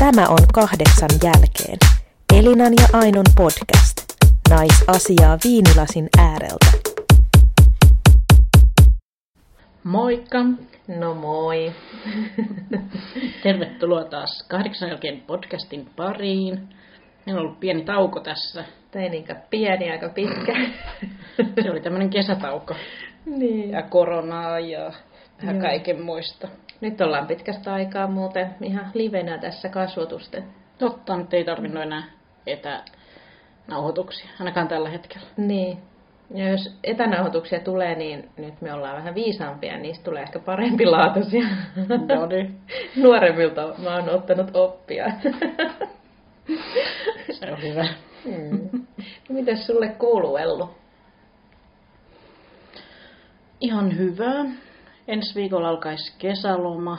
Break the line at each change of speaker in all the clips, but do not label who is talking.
Tämä on kahdeksan jälkeen. Elinan ja Ainon podcast. Naisasiaa viinilasin ääreltä.
Moikka!
No moi.
Tervetuloa taas kahdeksan jälkeen podcastin pariin. Meillä on ollut pieni tauko tässä.
Tai niinkä pieni, aika pitkä.
Se oli tämmöinen kesätauko.
niin.
Ja koronaa ja vähän kaiken muista.
Nyt ollaan pitkästä aikaa muuten ihan livenä tässä kasvotusten.
Totta, nyt ei tarvinnut enää etänauhoituksia, ainakaan tällä hetkellä.
Niin. Ja jos etänauhoituksia tulee, niin nyt me ollaan vähän viisaampia, niistä tulee ehkä parempi laatuisia.
No niin.
Nuoremmilta mä oon ottanut oppia.
Se on hyvä.
mm. Mites sulle kuuluu, Ellu?
Ihan hyvä. Ensi viikolla alkaisi kesäloma,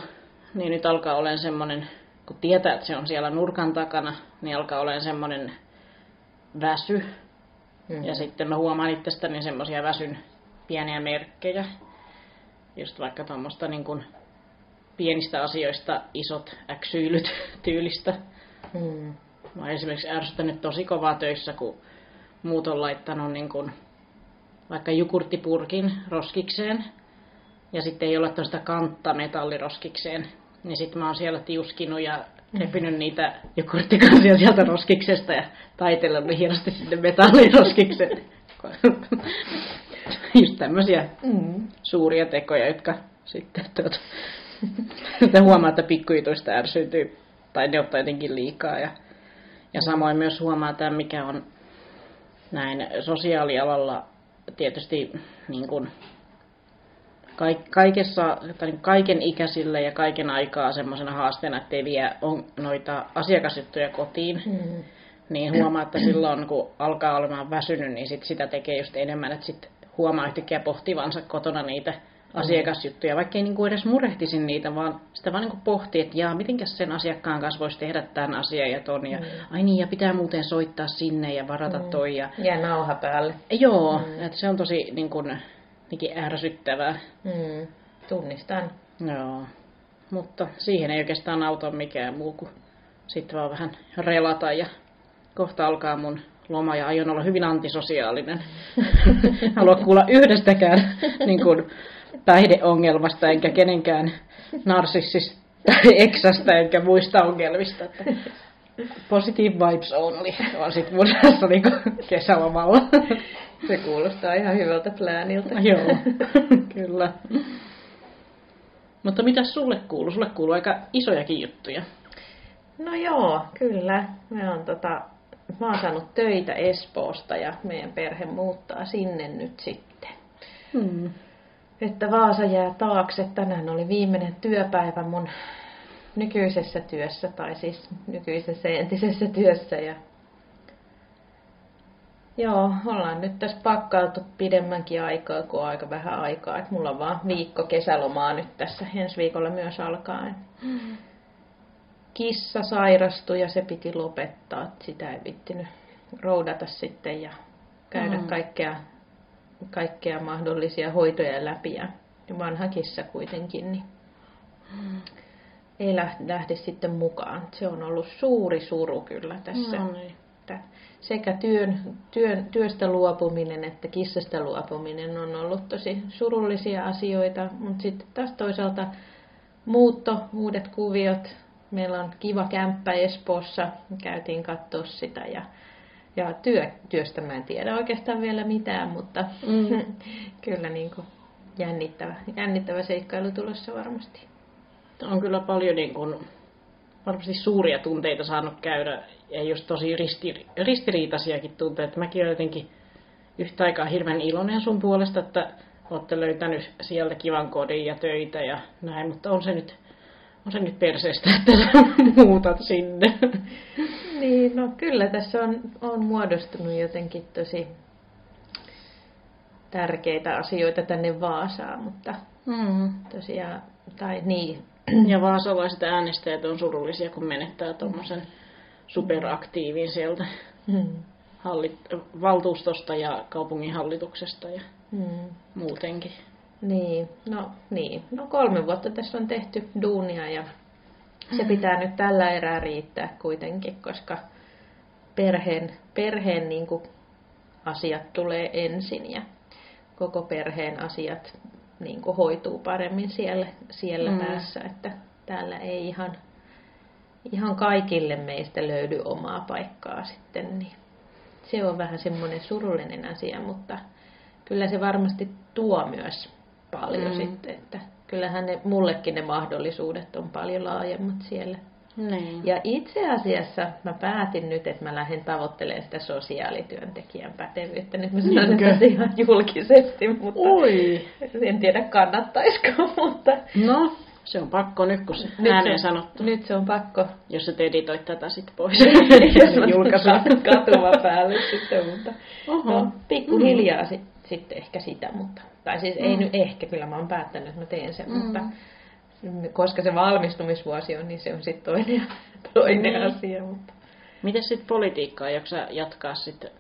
niin nyt alkaa olemaan semmoinen, kun tietää, että se on siellä nurkan takana, niin alkaa olemaan semmoinen väsy.
Mm.
Ja sitten mä huomaan itsestäni semmoisia väsyn pieniä merkkejä. Just vaikka tuommoista niin kuin pienistä asioista isot äksyilyt tyylistä.
Mm.
Mä oon esimerkiksi ärsyttänyt tosi kovaa töissä, kun muut on laittanut niin kuin vaikka jukurttipurkin roskikseen. Ja sitten ei ole tuosta kantta metalliroskikseen. Niin sitten mä oon siellä tiuskinut ja repinyt niitä jukurttikansia sieltä roskiksesta ja taitellut ne hienosti sinne metalliroskikseen. Just tämmöisiä
Mm.
suuria tekoja, jotka sitten tuota, että huomaa, että pikkujutuista ärsyytyy tai ne ottaa jotenkin liikaa. Ja, ja samoin myös huomaa tämä, mikä on näin sosiaalialalla tietysti niin kuin kaikessa, tai niin kaiken ikäisille ja kaiken aikaa semmoisena haasteena, ettei vie on, noita asiakasjuttuja kotiin,
Mm.
niin huomaa, että silloin kun alkaa olemaan väsynyt, niin sit sitä tekee just enemmän, että sit huomaa yhtäkkiä pohtivansa kotona niitä asiakasjuttuja, vaikka ei niinku edes murehtisi niitä, vaan sitä vaan niinku pohtii, että jaa, mitenkäs sen asiakkaan kanssa voisi tehdä tämän asian ja ton, ja ai niin, ja pitää muuten soittaa sinne ja varata toi, ja
Ja nauha päälle.
joo, että se on tosi niin kuin, ärsyttävää.
Mm. Tunnistan.
Joo. Mutta siihen ei oikeastaan auta mikään muu kuin sitten vaan vähän relata ja kohta alkaa mun loma ja aion olla hyvin antisosiaalinen. Halua kuulla yhdestäkään niin kuin, päihdeongelmasta enkä kenenkään narsissista eksästä enkä muista ongelmista. Että positive vibes only on sitten mun niin kesälomalla.
Se kuulostaa ihan hyvältä plääniltä.
Joo, kyllä. Mutta mitä sulle kuuluu? Sulle kuuluu aika isojakin juttuja.
No joo, kyllä. Me on tota, mä oon saanut töitä Espoosta ja meidän perhe muuttaa sinne nyt sitten.
Hmm.
Että Vaasa jää taakse. Tänään oli viimeinen työpäivä mun nykyisessä työssä, tai siis nykyisessä entisessä työssä. Ja Joo, ollaan nyt tässä pakkailtu pidemmänkin aikaa, kun on aika vähän aikaa. Et mulla on vaan viikko kesälomaa nyt tässä ensi viikolla myös alkaen. Kissa sairastui ja se piti lopettaa. et Sitä ei vittinyt roudata sitten ja käydä
Mm.
kaikkea, kaikkea mahdollisia hoitoja läpi. Ja vanha kissa kuitenkin, niin ei lähde, sitten mukaan. Se on ollut suuri suru kyllä tässä
No niin.
sekä työn, työn, työstä luopuminen että kissasta luopuminen on ollut tosi surullisia asioita, mutta sitten taas toisaalta muutto, uudet kuviot. Meillä on kiva kämppä Espoossa, käytiin katsoa sitä ja, ja työ, työstä mä en tiedä oikeastaan vielä mitään, mutta
Mm.
kyllä niin kuin jännittävä, jännittävä seikkailu tulossa varmasti.
On kyllä paljon niin kuin, varmasti suuria tunteita saanut käydä ja just tosi risti, ristiriitaisiakin tunteita. Mäkin olen jotenkin yhtä aikaa hirveän iloinen sun puolesta, että olette löytänyt sieltä kivan kodin ja töitä ja näin, mutta on se nyt, on se nyt perseestä, että muutat sinne.
Niin, no kyllä tässä on, on muodostunut jotenkin tosi tärkeitä asioita tänne Vaasaan, mutta
Mm.
tosiaan, tai niin,
Ja vaasalaiset äänestäjät on surullisia, kun menettää tuommoisen superaktiivin sieltä
hmm,
hallit, valtuustosta ja kaupungin hallituksesta ja
hmm,
muutenkin.
niin, no niin, no kolme vuotta tässä on tehty duunia ja se pitää nyt tällä erää riittää kuitenkin, koska perheen, perheen niin kuin asiat tulee ensin ja koko perheen asiat niin kuin hoituu paremmin siellä, siellä mm. päässä, että täällä ei ihan, ihan kaikille meistä löydy omaa paikkaa sitten, niin se on vähän semmoinen surullinen asia, mutta kyllä se varmasti tuo myös paljon mm. sitten, että kyllähän ne, mullekin ne mahdollisuudet on paljon laajemmat siellä.
Niin.
Ja itse asiassa mä päätin nyt, että mä lähden tavoittelemaan sitä sosiaalityöntekijän pätevyyttä. Nyt mä sanon sitä ihan julkisesti, mutta
Oi.
en tiedä kannattaisiko, mutta...
No, se on pakko nyt, kun se
Nyt
ääneen
se,
sanottu.
Nyt se on pakko.
Jos sä editoit tätä sit pois.
Jos mä
Julkaisun.
kat- katuma päälle sitten, mutta
Oho.
no, pikkuhiljaa sit, sitten ehkä sitä, mutta... Tai siis ei
Mm.
nyt ehkä, kyllä mä oon päättänyt, että mä teen sen,
Mm.
mutta koska se valmistumisvuosi on, niin se on sitten toinen, toinen
Niin.
asia. Mutta.
Miten sitten politiikkaa, sä jatkaa sitten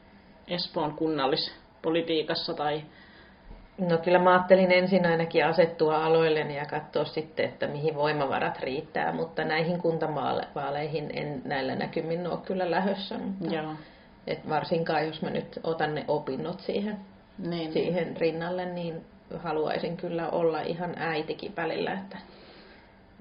Espoon kunnallispolitiikassa tai...
No kyllä mä ajattelin ensin ainakin asettua aloilleni ja katsoa sitten, että mihin voimavarat riittää, mutta näihin kuntavaaleihin en näillä näkymin ole kyllä lähössä. Mutta
Joo.
et varsinkaan jos mä nyt otan ne opinnot siihen,
Niin.
siihen rinnalle, niin haluaisin kyllä olla ihan äitikin välillä, että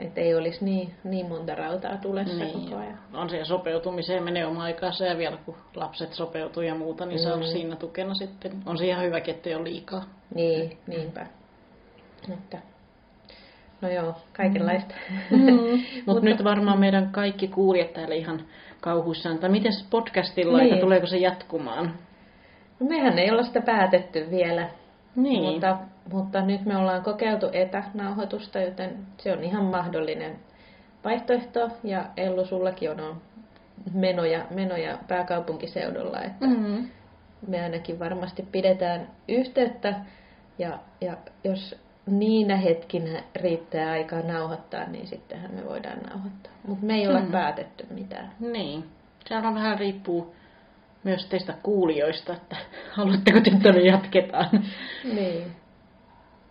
et ei olisi niin, niin monta rautaa tulessa
Niin.
koko ajan.
On siihen sopeutumiseen menee oma aikansa ja vielä kun lapset sopeutuu ja muuta, niin se on
Mm.
siinä tukena sitten. On se ihan hyväkin, ettei ole liikaa.
Niin, niinpä. Mutta, no joo, kaikenlaista.
Mm. Mutta nyt varmaan meidän kaikki kuulijat täällä ihan kauhuissaan, että miten podcastilla, niin.
Niin.
että tuleeko se jatkumaan?
No mehän ei olla sitä päätetty vielä,
Niin.
mutta, mutta nyt me ollaan kokeiltu etänauhoitusta, joten se on ihan mahdollinen vaihtoehto. Ja Ellu, sullakin on, menoja, menoja pääkaupunkiseudulla, että
Mm.
me ainakin varmasti pidetään yhteyttä. Ja, ja jos niinä hetkinä riittää aikaa nauhoittaa, niin sittenhän me voidaan nauhoittaa. Mutta me ei olla
Mm.
päätetty mitään.
Niin. Sehän on vähän riippuu myös teistä kuulijoista, että haluatteko me jatketaan.
Niin.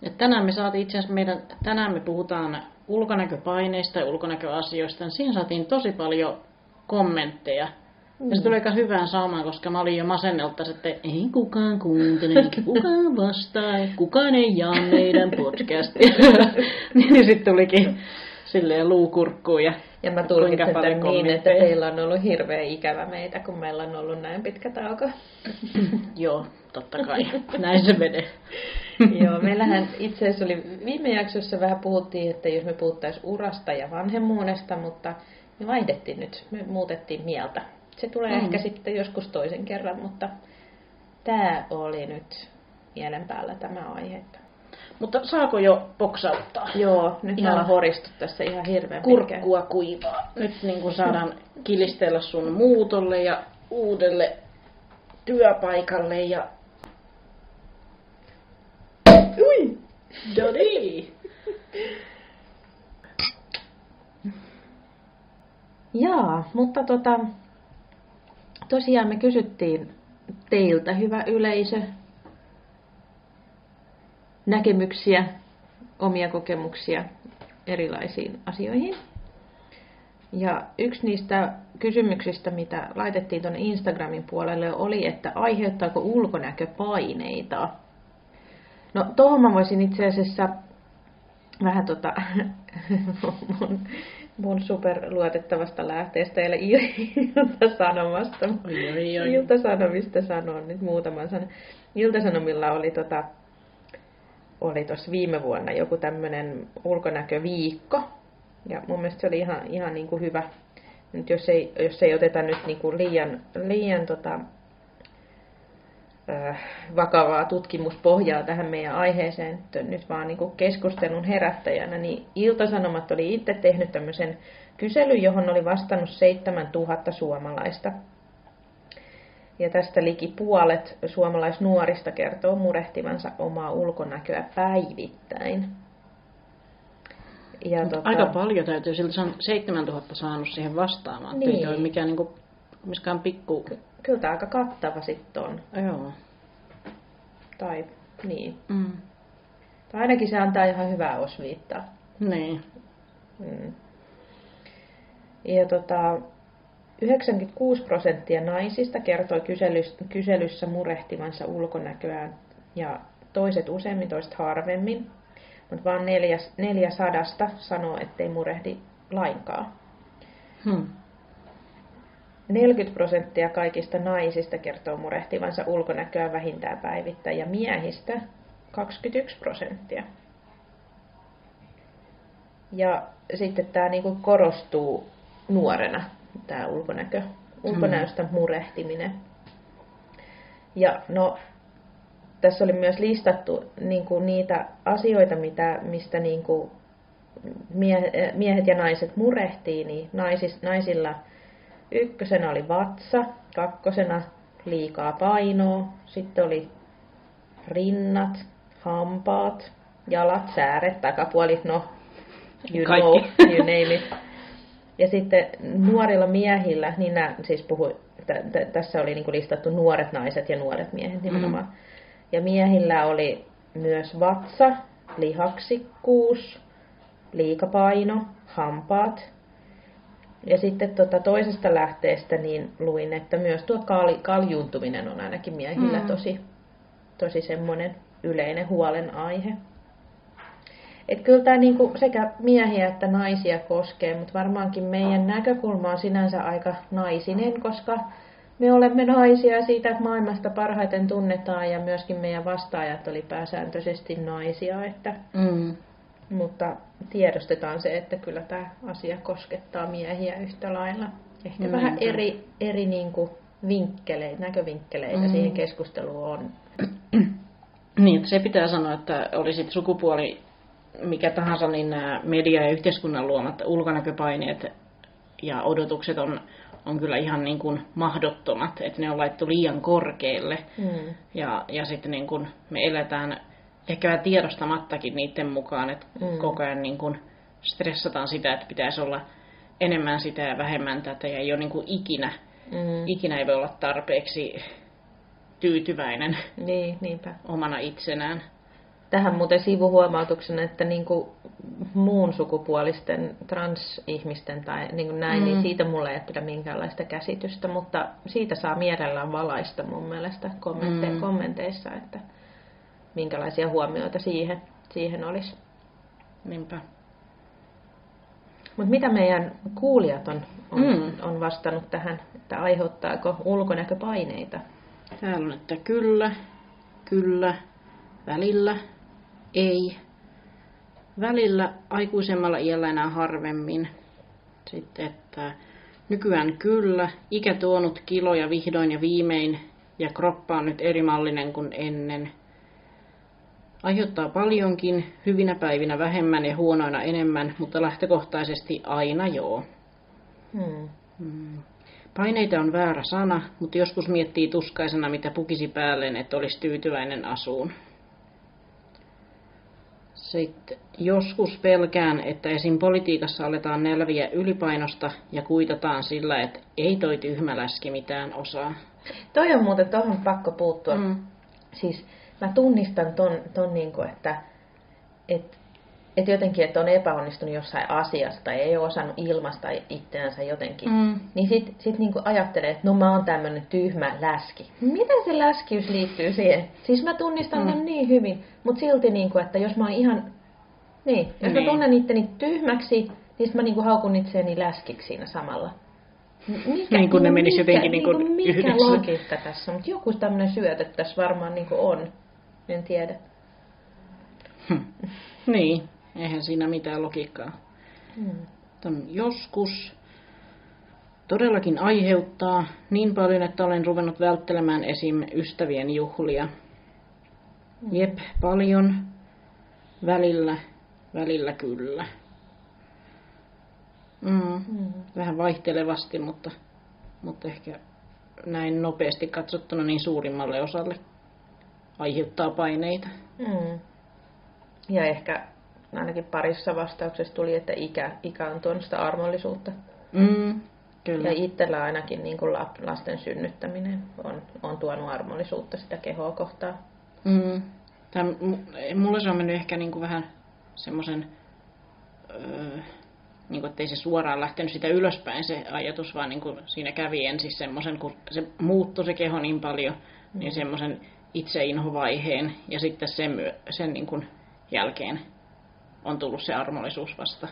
Et tänään me saatiin itse asiassa meidän, tänään me puhutaan ulkonäköpaineista ja ulkonäköasioista. Ja siinä saatiin tosi paljon kommentteja. Ja se tuli aika hyvään saumaan, koska mä olin jo masennelta, että ei kukaan kuuntele, eikä kukaan vastaa, ja kukaan ei jaa meidän podcastia. niin sitten tulikin silleen luukurkkuun ja
Ja mä tulkitsen tämän niin, että teillä on ollut hirveän ikävä meitä, kun meillä on ollut näin pitkä tauko.
joo, totta kai, näin se menee.
Joo, meillähän itse asiassa oli viime jaksossa vähän puhuttiin, että jos me puhuttaisiin urasta ja vanhemmuudesta, mutta me vaihdettiin nyt, me muutettiin mieltä. Se tulee
Mm.
ehkä sitten joskus toisen kerran, mutta tämä oli nyt mielen päällä tämä aihe.
Mutta saako jo poksauttaa?
Joo, nyt
Ihan.
horistu tässä ihan hirveän pitkään.
Kurkkua kuivaa. Nyt niin kuin saadaan kilistellä sun muutolle ja uudelle työpaikalle ja... Ui! Dodi!
Jaa, mutta tota, tosiaan me kysyttiin teiltä, hyvä yleisö, näkemyksiä, omia kokemuksia erilaisiin asioihin. Ja yksi niistä kysymyksistä, mitä laitettiin tuonne Instagramin puolelle, oli, että aiheuttaako ulkonäkö paineita. No tuohon mä voisin itse asiassa vähän tota, mun, mun superluotettavasta lähteestä, eli Ilta-Sanomasta. Ilta-Sanomista sanon nyt muutaman sanan. Ilta-Sanomilla oli tota, oli tuossa viime vuonna joku tämmöinen ulkonäköviikko. Ja mun mielestä se oli ihan, ihan niin kuin hyvä. Nyt jos ei, jos ei oteta nyt niin kuin liian, liian tota, äh, vakavaa tutkimuspohjaa tähän meidän aiheeseen, nyt vaan niin kuin keskustelun herättäjänä, niin Iltasanomat oli itse tehnyt tämmöisen kyselyn, johon oli vastannut 7000 suomalaista. Ja tästä liki puolet suomalaisnuorista kertoo murehtivansa omaa ulkonäköä päivittäin. Ja
Mut Aika paljon täytyy siltä sanoa, 7000 saanut siihen vastaamaan. Niin. Ei ole mikään niinku, miskään pikku...
Kyllä tämä aika kattava sitten on.
Joo.
Tai niin.
Mm.
Tai ainakin se antaa ihan hyvää osviittaa.
Niin.
Mm. Ja tota, 96 prosenttia naisista kertoi kyselyssä, murehtivansa ulkonäköään ja toiset useimmin, toiset harvemmin. Mutta vain neljäs, neljä sadasta sanoo, ettei murehdi lainkaan.
Hmm.
40 prosenttia kaikista naisista kertoo murehtivansa ulkonäköä vähintään päivittäin ja miehistä 21 prosenttia. Ja sitten tämä niinku korostuu nuorena, tämä ulkonäkö, ulkonäöstä murehtiminen. Ja no, tässä oli myös listattu niinku niitä asioita, mitä, mistä niinku miehet ja naiset murehtii, niin naisis, naisilla ykkösenä oli vatsa, kakkosena liikaa painoa, sitten oli rinnat, hampaat, jalat, sääret, takapuoli, no you
Kaikki.
know, you name it. Ja sitten nuorilla miehillä, niin nämä siis puhui, t- t- tässä oli niinku listattu nuoret naiset ja nuoret miehet nimenomaan. Mm. Ja miehillä oli myös vatsa, lihaksikkuus, liikapaino, hampaat. Ja sitten tota toisesta lähteestä niin luin, että myös tuo kal- kaljuntuminen on ainakin miehillä
Mm.
tosi, tosi semmoinen yleinen huolenaihe. Et kyllä tämä niinku sekä miehiä että naisia koskee, mutta varmaankin meidän näkökulma on sinänsä aika naisinen, koska me olemme naisia siitä maailmasta parhaiten tunnetaan ja myöskin meidän vastaajat oli pääsääntöisesti naisia, että,
Mm.
mutta tiedostetaan se, että kyllä tämä asia koskettaa miehiä yhtä lailla. Ehkä
Niinpä.
vähän eri, eri niinku vinkkeleitä, näkövinkkeleitä
Mm.
siihen keskusteluun on.
Niin, että se pitää sanoa, että olisit sukupuoli mikä tahansa, niin nämä media- ja yhteiskunnan luomat ulkonäköpaineet ja odotukset on, on kyllä ihan niin kuin mahdottomat, että ne on laittu liian korkealle.
Mm.
Ja, ja sitten niin kuin me eletään ehkä vähän tiedostamattakin niiden mukaan, että
Mm.
koko ajan niin kuin stressataan sitä, että pitäisi olla enemmän sitä ja vähemmän tätä ja ei ole niin kuin ikinä,
Mm.
ikinä ei voi olla tarpeeksi tyytyväinen
Niin, niinpä.
omana itsenään.
Tähän muuten sivuhuomautuksena, että niin kuin muun sukupuolisten transihmisten tai niin kuin näin, mm. niin
Mm.
siitä mulle ei pidä minkäänlaista käsitystä, mutta siitä saa mielellään valaista mun mielestä kommente-
Mm.
kommenteissa, että minkälaisia huomioita siihen, siihen olisi.
Niinpä.
Mutta mitä meidän kuulijat on, on,
Mm.
on vastannut tähän, että aiheuttaako ulkonäköpaineita?
Täällä on, että kyllä, kyllä, välillä, ei. Välillä aikuisemmalla iällä enää harvemmin. Sitten, että nykyään kyllä, ikä tuonut kiloja vihdoin ja viimein ja kroppa on nyt erimallinen kuin ennen. Aiheuttaa paljonkin, hyvinä päivinä vähemmän ja huonoina enemmän, mutta lähtökohtaisesti aina joo.
Hmm.
Mm. Paineita on väärä sana, mutta joskus miettii tuskaisena, mitä pukisi päälleen, että olisi tyytyväinen asuun. Sitten joskus pelkään, että esim. politiikassa aletaan nälviä ylipainosta ja kuitataan sillä, että ei toi tyhmäläski mitään osaa.
Toi on muuten, tuohon pakko puuttua.
Mm.
Siis mä tunnistan ton, ton niinku, että et, et jotenkin, että on epäonnistunut jossain asiassa tai ei ole osannut ilmaista itseänsä jotenkin.
Mm.
Niin sit, sit niinku ajattelee, että no mä oon tämmönen tyhmä läski. Miten se läskiys liittyy siihen? Siis mä tunnistan
Mm.
niin hyvin, mutta silti niinku, että jos mä oon ihan... Niin, jos niin.
Niin.
mä tunnen itteni tyhmäksi, niin mä niinku haukun itseäni läskiksi siinä samalla. Mikä,
Niin, kun ne menis
mikä,
jotenkin niinku
niinku, mikä
yhdessä.
logiikka tässä? Mutta joku tämmöinen syöte tässä varmaan niinku on. En tiedä.
Hm. Niin, eihän siinä mitään logiikkaa. On joskus todellakin aiheuttaa niin paljon, että olen ruvennut välttelemään esim. ystävien juhlia. Jep, paljon. Välillä, välillä kyllä. Mm.
Hmm.
Vähän vaihtelevasti, mutta, mutta ehkä näin nopeasti katsottuna niin suurimmalle osalle aiheuttaa paineita.
Hmm. Ja ehkä ainakin parissa vastauksessa tuli, että ikä, ikä on tuonut sitä armollisuutta.
Mm, kyllä.
Ja itsellä ainakin niin kuin lasten synnyttäminen on, on tuonut armollisuutta sitä kehoa kohtaan.
Mm. Tää, mulle se on mennyt ehkä niinku vähän semmoisen öö, niin kuin, ettei se suoraan lähtenyt sitä ylöspäin se ajatus, vaan niin kuin, siinä kävi ensin semmoisen, kun se muuttui se keho niin paljon, mm. niin semmoisen itseinhovaiheen ja sitten sen, sen niin kuin, jälkeen on tullut se armollisuus vasta.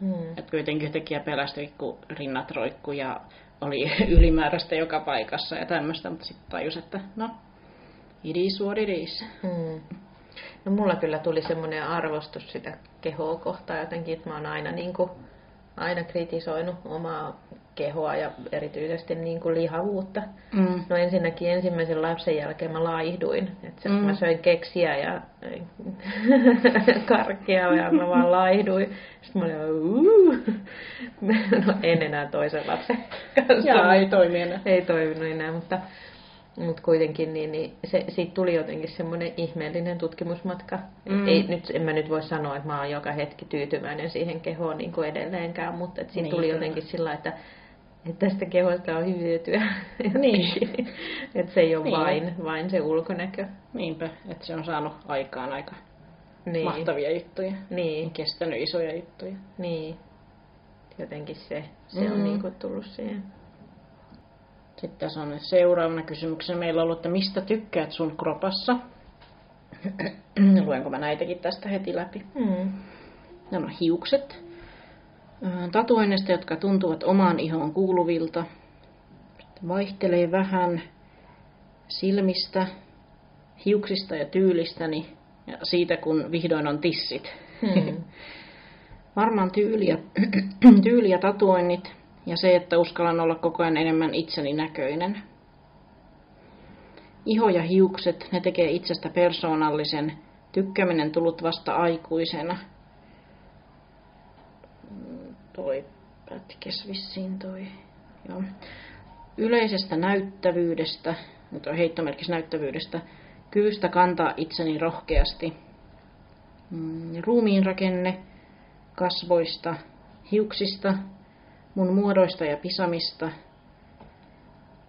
Mm. Että kuitenkin yhtäkkiä pelästyi, kun rinnat roikku ja oli ylimääräistä joka paikassa ja tämmöistä, mutta sitten tajus, että no, it is what it is. Mm.
No mulla kyllä tuli semmoinen arvostus sitä kehoa kohtaan jotenkin, että mä oon aina, niin kuin, aina kritisoinut omaa kehoa ja erityisesti niin kuin lihavuutta. Mm. No ensinnäkin ensimmäisen lapsen jälkeen mä laihduin. Että mm. mä söin keksiä ja karkkia ja mä vaan laihduin. Sitten mä olin, no en enää toisen lapsen
kanssa. Jaa, ei toimi enää.
Ei toiminut enää, mutta mutta kuitenkin niin, niin se, siitä tuli jotenkin semmoinen ihmeellinen tutkimusmatka. Mm. Ei, nyt, en mä nyt voi sanoa, että mä oon joka hetki tyytyväinen siihen kehoon niin kuin edelleenkään, mutta että siitä niin, tuli kyllä. jotenkin sillä että, että tästä kehosta on hyötyä. Niin. että se ei ole niin. vain, vain se ulkonäkö.
Niinpä, että se on saanut aikaan aika niin. mahtavia juttuja. Niin. Kestänyt isoja juttuja.
Niin. Jotenkin se, se mm. on niin kuin tullut siihen.
Sitten tässä on seuraavana kysymyksenä meillä on ollut, että mistä tykkäät sun kropassa? Luenko mä näitäkin tästä heti läpi? Mm. Nämä on hiukset. Tatuoinnista, jotka tuntuvat omaan ihoon kuuluvilta. Vaihtelee vähän silmistä, hiuksista ja tyylistäni ja siitä, kun vihdoin on tissit. Hmm. Varmaan tyyli ja, tyyli ja tatuoinnit ja se, että uskallan olla koko ajan enemmän itseni näköinen. Iho ja hiukset, ne tekee itsestä persoonallisen, tykkäminen tullut vasta aikuisena. Toi pätkes vissiin toi. Joo. Yleisestä näyttävyydestä, mutta on heittomerkis näyttävyydestä, kyvystä kantaa itseni rohkeasti. Mm, ruumiin rakenne, kasvoista, hiuksista, mun muodoista ja pisamista.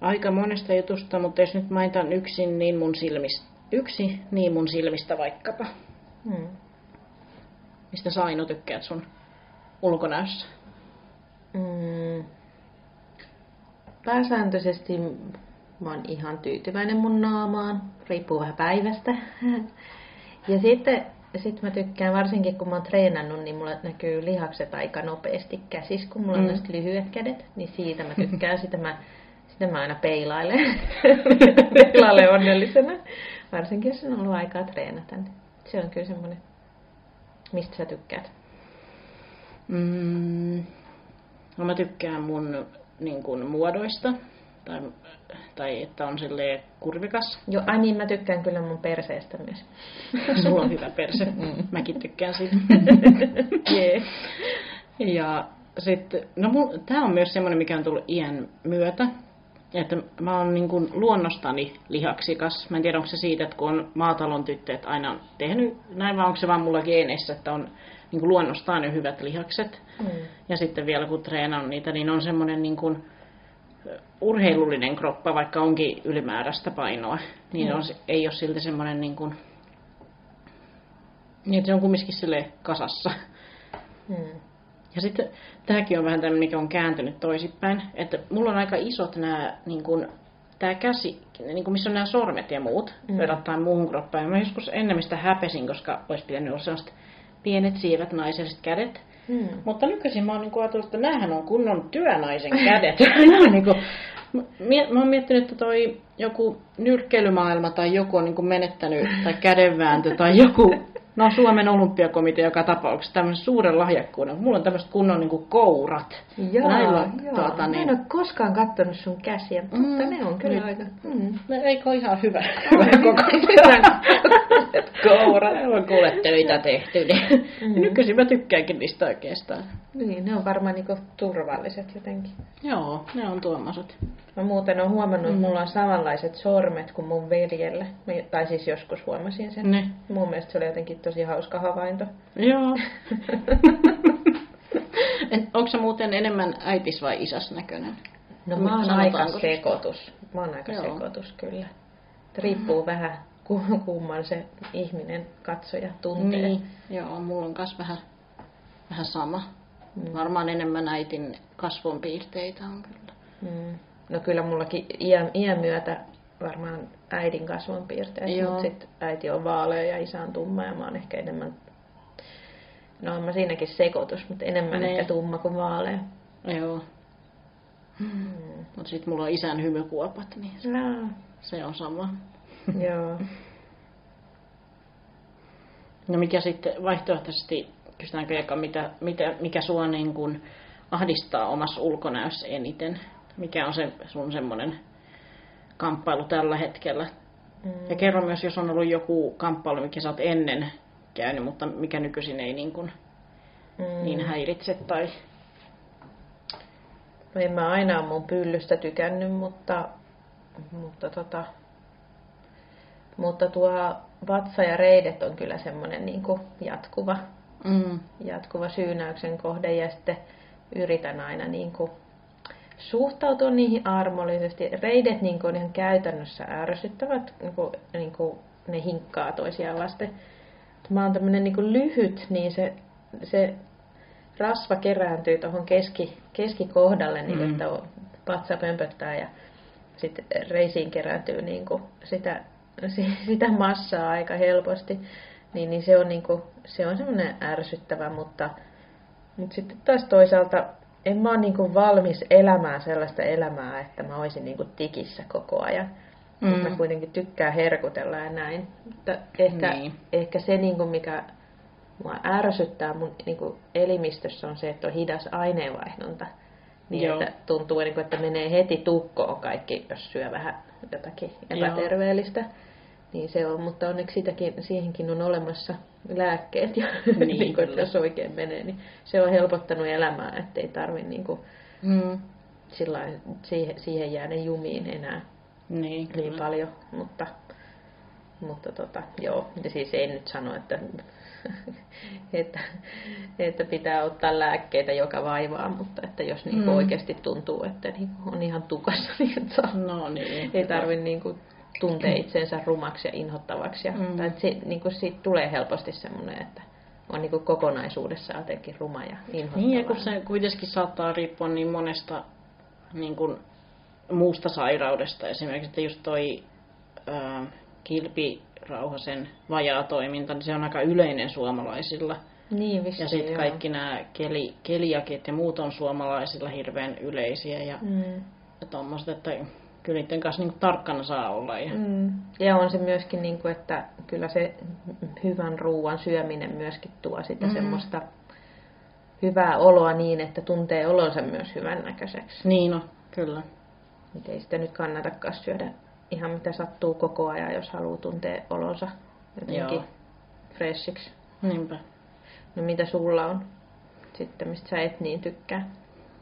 Aika monesta jutusta, mutta jos nyt mainitaan yksin, niin mun silmistä. Yksi, niin mun silmistä vaikkapa. Hmm. Mistä sä Aino tykkäät sun ulkonäössä? Hmm.
Pääsääntöisesti mä oon ihan tyytyväinen mun naamaan. Riippuu vähän päivästä. ja sitten sitten mä tykkään, varsinkin kun mä oon treenannut, niin mulla näkyy lihakset aika nopeasti käsissä, kun mulla mm. on lyhyet kädet, niin siitä mä tykkään, sitä mä, sitä mä aina peilailen, peilailen onnellisena, varsinkin jos on ollut aikaa treenata. Niin se on kyllä semmoinen, mistä sä tykkäät?
Mm, no mä tykkään mun niin kun, muodoista, tai, tai että on sille kurvikas.
Joo, ai niin, mä tykkään kyllä mun perseestä myös.
Sulla on hyvä perse. Mm. Mäkin tykkään siitä.
yeah.
Ja sitten, no tämä on myös semmoinen, mikä on tullut iän myötä. Että mä oon niin kuin luonnostani lihaksikas. Mä en tiedä, onko se siitä, että kun on maatalon tyttöt aina tehnyt näin, vai onko se vaan mulla geeneissä, että on niin kuin luonnostaan jo hyvät lihakset. Mm. Ja sitten vielä kun treenaan niitä, niin on semmoinen niin kuin, urheilullinen kroppa, vaikka onkin ylimääräistä painoa, niin mm. on, ei ole silti semmoinen niin kuin, niin se on kumminkin sille kasassa. Mm. Ja sitten tämäkin on vähän tämmöinen, mikä on kääntynyt toisinpäin, että mulla on aika isot nämä, niin kuin, tämä käsi, niin kuin missä on nämä sormet ja muut, mm. verrattuna muuhun kroppaan. Mä joskus enemmän sitä häpesin, koska olisi pitänyt olla sellaiset pienet sievät naiselliset kädet. Hmm. Mutta nykyisin mä oon niin ajatellut, että näähän on kunnon työnaisen kädet. niin kuin, mä oon miettinyt, että toi joku nyrkkeilymaailma tai joku on niin menettänyt, tai kädenvääntö tai joku No Suomen olympiakomitea joka tapauksessa tämmöisen suuren lahjakkuuden. Mulla on tämmöiset kunnon niin kuin kourat.
Joo, Näillä, joo. Tuota, niin... Mä en ole koskaan katsonut sun käsiä, mutta mm, ne on kyllä nyt. aika... Mm.
No, eikö ole ihan hyvä, hyvä kokonaisuus? kourat. Ne on kuule töitä tehty. Niin. Mm. Nykyisin mä tykkäänkin niistä oikeastaan.
Niin, ne on varmaan niinku turvalliset jotenkin.
Joo, ne on tuommoiset.
Mä muuten olen huomannut, että mulla on samanlaiset sormet kuin mun veljellä. Tai siis joskus huomasin sen. Ne. Mun mielestä se oli jotenkin tosi hauska havainto.
Joo. Onko se muuten enemmän äitis vai isäs näköinen?
No mä oon aika sekoitus. Mä oon aika Joo. sekoitus kyllä. Riippuu mm. vähän kumman se ihminen katsoja tuntee.
Niin. Joo, mulla on myös vähän, vähän sama. Mm. Varmaan enemmän äitin kasvonpiirteitä on kyllä.
Mm. No kyllä mullakin iän, iän myötä varmaan äidin kasvonpiirteet, mutta sitten äiti on vaalea ja isä on tumma ja mä oon ehkä enemmän, no on mä siinäkin sekoitus, mutta enemmän ne. ehkä tumma kuin vaalea.
Joo. Mm. Mutta sitten mulla on isän hymykuopat, niin se, no. se on sama.
Joo.
No mikä sitten vaihtoehtoisesti, kysytäänkö Eka, mitä, mitä, mikä sua niin kun ahdistaa omassa ulkonäössä eniten? Mikä on se sun semmoinen kamppailu tällä hetkellä? Mm. Ja kerro myös, jos on ollut joku kamppailu, mikä sä oot ennen käynyt, mutta mikä nykyisin ei niin, kun, mm. niin häiritse tai...
No en mä aina mun pyllystä tykännyt, mutta, mutta, tota, mutta tuo vatsa ja reidet on kyllä semmoinen niin jatkuva, mm. jatkuva syynäyksen kohde ja sitten yritän aina niin kuin suhtautua niihin armollisesti. Reidet niin kuin ihan käytännössä ärsyttävät, niin kuin, niin kuin ne hinkkaa toisiaan vasten. Mä oon tämmönen niin lyhyt, niin se, se rasva kerääntyy tuohon keski, keskikohdalle, niin mm. että patsa pömpöttää ja sitten reisiin kerääntyy niin kuin sitä sitä massaa aika helposti, niin, niin se on, niin kuin, se on semmoinen ärsyttävä, mutta, mutta sitten taas toisaalta en mä ole niin valmis elämään sellaista elämää, että mä olisin niin tikissä koko ajan. Mm. Mutta mä kuitenkin tykkään herkutella ja näin. Mutta ehkä, niin. ehkä se, niin kuin mikä mua ärsyttää mun niin kuin elimistössä on se, että on hidas aineenvaihdunta. Niin, Joo. että tuntuu, niin kuin, että menee heti tukkoon kaikki, jos syö vähän jotakin epäterveellistä. Joo. Niin se on, mutta onneksi sitäkin, siihenkin on olemassa lääkkeet, ja niin, niin kuin, jos oikein menee, niin se on helpottanut elämää, ettei tarvi niin kuin, mm. sillain, siihen, siihen jää ne jumiin enää niin, niin paljon. Mutta, mutta tota, joo, ja siis ei nyt sano, että, että, että pitää ottaa lääkkeitä joka vaivaa, mutta että jos niin mm. oikeasti tuntuu, että niin on ihan tukassa, niin saa.
No niin.
Ei tarvitse niin kuin tuntee itsensä rumaksi ja inhottavaksi. Ja, mm. tai se, niin kuin siitä tulee helposti semmoinen, että on niin kuin kokonaisuudessa jotenkin ruma ja inhottava.
Niin, ja kun se kuitenkin saattaa riippua niin monesta niin kuin muusta sairaudesta. Esimerkiksi, että just toi ää, kilpirauhasen vajaatoiminta, niin se on aika yleinen suomalaisilla.
Niin, vissi,
ja sitten kaikki nämä keli, keliakit ja muut on suomalaisilla hirveän yleisiä. Ja, mm. ja tommoset, että kyllä niiden kanssa niin tarkkana saa olla. Ja...
Mm. ja on se myöskin, niin kuin, että kyllä se hyvän ruoan syöminen myöskin tuo sitä mm. semmoista hyvää oloa niin, että tuntee olonsa myös hyvän näköiseksi.
Niin no, kyllä.
Nyt ei sitä nyt kannatakaan syödä ihan mitä sattuu koko ajan, jos haluaa tuntea olonsa jotenkin Joo. freshiksi.
Niinpä.
No mitä sulla on sitten, mistä sä et niin tykkää?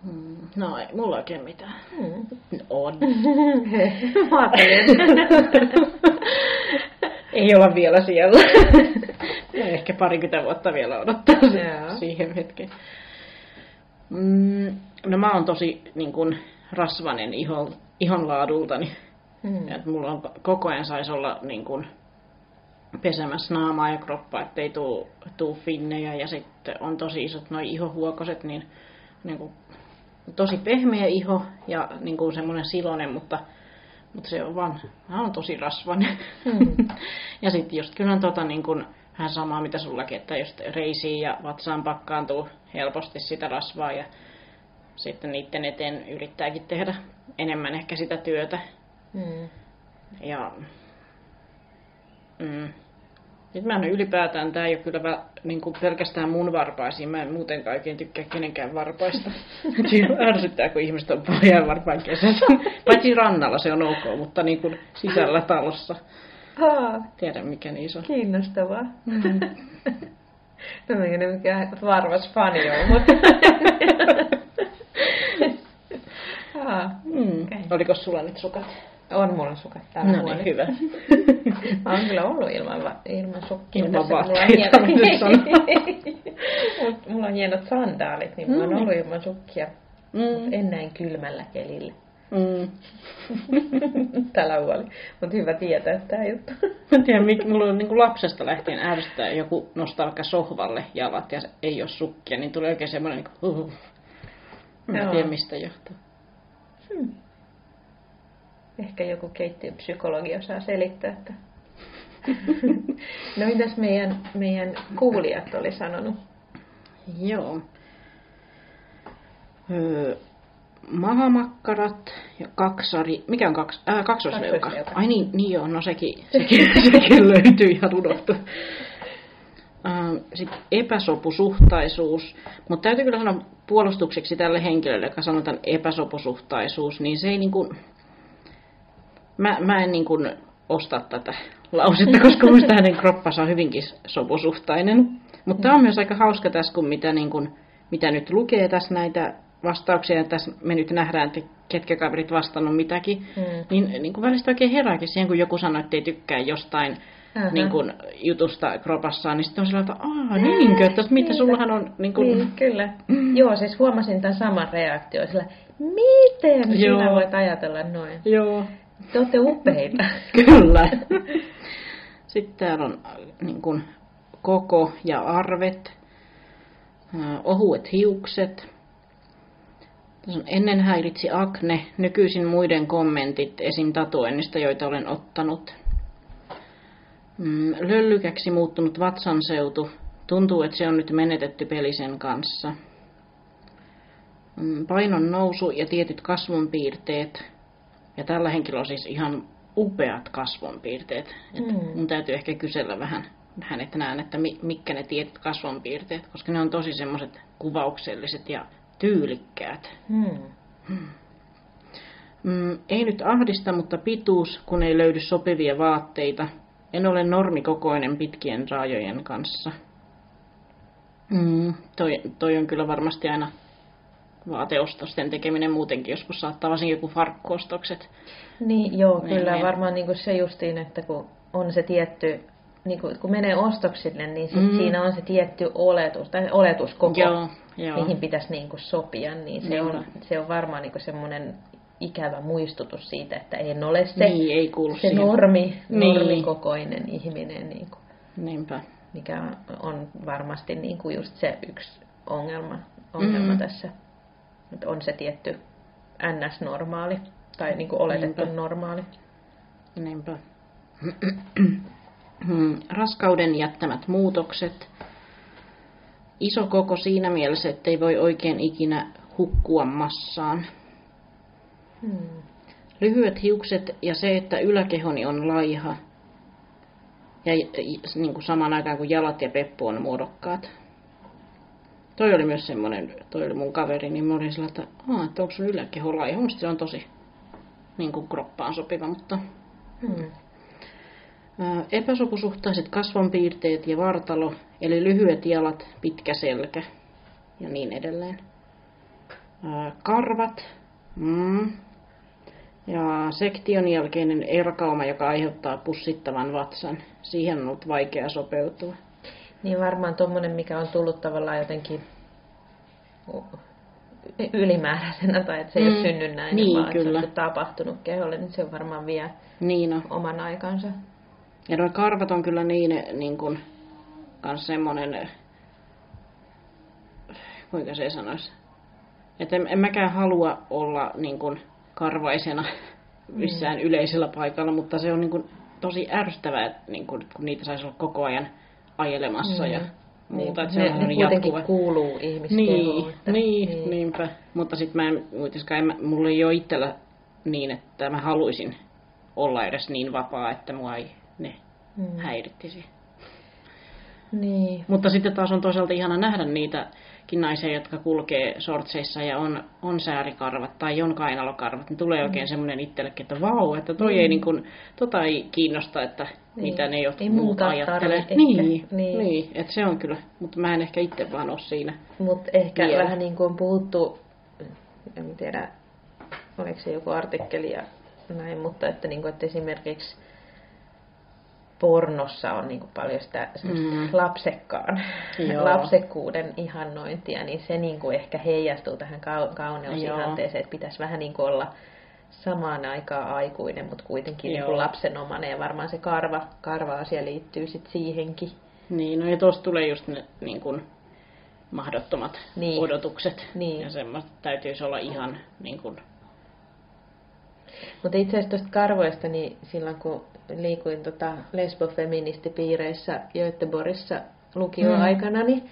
Mm. No ei mulla oikein mitään. Mm. On.
Mä
ei olla vielä siellä. Ehkä parikymmentä vuotta vielä odottaa siihen hetkeen. Mm, no mä oon tosi niin kun, rasvanen ihon, ihon laadultani. Mm. Et mulla on koko ajan saisi olla niin kun, pesemässä naamaa ja kroppaa, ettei tuu, tuu finnejä. Ja sitten on tosi isot noi ihohuokoset, niin, niin kun, tosi pehmeä iho ja niin kuin semmoinen silonen, mutta, mutta se on vaan, hän on tosi rasvainen. Mm. ja sitten just kyllä on tota niin kuin, vähän samaa mitä sullakin, että just reisiin ja vatsaan pakkaantuu helposti sitä rasvaa ja sitten niiden eteen yrittääkin tehdä enemmän ehkä sitä työtä. Mm. Ja mm, nyt mä en ylipäätään, tää ei ole kyllä vä, niin kuin pelkästään mun varpaisiin. Mä en muuten oikein tykkää kenenkään varpaista. Siinä ärsyttää, kun ihmiset on pohjaan varpain kesässä. Paitsi rannalla se on ok, mutta niin kuin sisällä talossa. Haa. Tiedän mikä niin on.
Kiinnostavaa. Mm. no mikä mikä varvas fani on, mutta...
mm. okay. Oliko sulla nyt sukat?
On mulla sukat täällä
No niin, hyvä.
Mä oon kyllä ollut ilman, ilman sukkia.
Ilman vaatteita,
mulla, mulla on hienot sandaalit, niin mm. mä oon ollut ilman sukkia. Mm. En näin kylmällä kelillä.
Mm.
Tällä huoli. Mutta hyvä tietää tämä juttu.
Mä en tiedä, mik, mulla on niin lapsesta lähtien ärsyttää, joku nostaa vaikka sohvalle jalat ja ei ole sukkia, niin tulee oikein semmoinen, niin kuin, uh. Mä en tiedä, mistä johtuu.
Hmm. Ehkä joku keittiöpsykologi osaa selittää, että... no mitäs meidän, meidän kuulijat oli sanonut?
Joo. Öö, mahamakkarat ja kaksari. Mikä on kaks, äh, kaksoisvelka?
Kaksoisvelka.
Ai niin, niin joo, no sekin, sekin, sekin löytyy ihan unohtu. Sitten epäsopusuhtaisuus. Mutta täytyy kyllä sanoa puolustukseksi tälle henkilölle, joka sanotaan epäsopusuhtaisuus, niin se ei niin kuin... Mä, mä en niin kuin osta tätä lausetta, koska minusta hänen kroppansa on hyvinkin sopusuhtainen. Mutta tämä on myös aika hauska tässä, kun mitä, niin kuin, mitä nyt lukee tässä näitä vastauksia, ja tässä me nyt nähdään, että ketkä kaverit vastannut mitäkin,
Mm.
niin, niin kuin välistä oikein herääkin siihen, kun joku sanoo, että ei tykkää jostain
Aha.
niin kuin, jutusta kropassaan, niin sitten on tavalla, että aah, niinkö, että mitä sullahan on niin kuin,
Niin, kyllä. Joo, siis huomasin tämän saman reaktion. Sillä, miten
Joo.
sinä voit ajatella noin?
Joo,
Te olette upeita.
kyllä. Sitten täällä on äh, niin kuin, koko ja arvet, äh, ohuet hiukset. Tässä on ennen häiritsi akne, nykyisin muiden kommentit esim. tatuoinnista, joita olen ottanut. Mm, Löllykäksi muuttunut vatsanseutu. Tuntuu, että se on nyt menetetty pelisen kanssa. Mm, Painon nousu ja tietyt kasvonpiirteet. Ja tällä henkilöllä on siis ihan upeat kasvonpiirteet. Et
Mm.
Mun täytyy ehkä kysellä vähän hänet näen, että mi- mitkä ne tietyt kasvonpiirteet, koska ne on tosi semmoiset kuvaukselliset ja tyylikkäät.
Hmm.
Mm, ei nyt ahdista, mutta pituus, kun ei löydy sopivia vaatteita. En ole normikokoinen pitkien raajojen kanssa. Mm, toi, toi on kyllä varmasti aina vaateostosten tekeminen muutenkin joskus saattaa, varsinkin joku farkkuostokset.
Niin, joo,
Niin,
kyllä
niin.
varmaan niin kuin se justiin, että kun on se tietty, niin kuin, kun menee ostoksille, niin sit
Mm.
siinä on se tietty oletus, tai oletuskoko,
Joo, joo.
mihin pitäisi niin kuin sopia, niin se
Niinpä.
on, se on varmaan niin kuin semmoinen ikävä muistutus siitä, että en ole se,
niin, ei kuulu
se
siihen.
normi,
Niin.
normikokoinen ihminen, niin kuin,
Niinpä.
mikä on varmasti niin kuin just se yksi ongelma, ongelma
Mm.
tässä. Että on se tietty NS-normaali tai niin kuin oletettu
Niinpä.
normaali.
Niinpä. Raskauden jättämät muutokset. Iso koko siinä mielessä, ettei voi oikein ikinä hukkua massaan.
Hmm.
Lyhyet hiukset ja se, että yläkehoni on laiha. Ja niin kuin samaan aikaan kuin jalat ja peppu on muodokkaat. Toi oli myös semmoinen, toi oli mun kaveri, niin mä olin sillä, että, Aa, että onko sun yläkeho. Musta se on tosi niin kuin kroppaan sopiva, mutta
Hmm.
Ää, Epäsopusuhtaiset kasvonpiirteet ja vartalo, eli lyhyet jalat, pitkä selkä ja niin edelleen. Ää, Karvat. Mm. Ja sektion jälkeinen erkauma, joka aiheuttaa pussittavan vatsan. Siihen on ollut vaikea sopeutua.
Niin varmaan tuommoinen, mikä on tullut tavallaan jotenkin ylimääräisenä tai että se ei
Mm.
ole synnynnäinen,
Niin,
vaan
kyllä.
se on tapahtunut keholle, niin se varmaan vie
Niin on.
oman aikansa.
Ja nuo karvat on kyllä niin, niin kuin, kans semmonen, kuinka se sanoisi, että en, en mäkään halua olla niin kuin, karvaisena missään mm. yleisellä paikalla, mutta se on niin kuin, tosi ärsyttävää, että, niin kuin, kun niitä saisi olla koko ajan ajelemassa
Mm.
ja muuta, että se
ne,
on
ne kuitenkin
jatkuva.
kuuluu ihmiskehoon.
Niin,
että-
niin, niin, niinpä. Mutta sitten mä en, kuitenkaan, mulla ei ole itsellä niin, että mä haluaisin olla edes niin vapaa, että mua ei ne
Mm.
häirittisi.
Niin.
Mutta sitten taas on toisaalta ihana nähdä niitäkin naisia, jotka kulkee sortseissa ja on, on säärikarvat tai on kainalokarvat. Niin tulee oikein semmoinen itsellekin, että vau, että toi
Mm.
ei niin kuin, tota ei kiinnosta, että
Niin.
mitä ne jotkut
Ei
muut
muuta
ajattelee. Niin,
Niin.
niin. niin, että se on kyllä, mutta mä en ehkä itse vaan ole siinä.
Mutta ehkä
Vielä.
vähän niin kuin on puhuttu, en tiedä oliko se joku artikkeli ja näin, mutta että, niin kuin, että esimerkiksi pornossa on niin kuin paljon sitä
Mm.
lapsekkaan,
Joo.
lapsekkuuden ihannointia, niin se niin kuin ehkä heijastuu tähän kau- kauneusihanteeseen, että pitäisi vähän niin kuin olla samaan aikaan aikuinen, mutta kuitenkin niin lapsenomainen ja varmaan se karva, karva-asia liittyy sitten siihenkin.
Niin, no ja tuosta tulee just ne niin kuin, mahdottomat
Niin.
odotukset.
Niin.
Ja semmoista täytyisi olla ihan niin kuin,
Mutta itse asiassa tuosta karvoista, niin silloin kun liikuin tota lesbofeministipiireissä Göteborgissa lukioaikana, niin,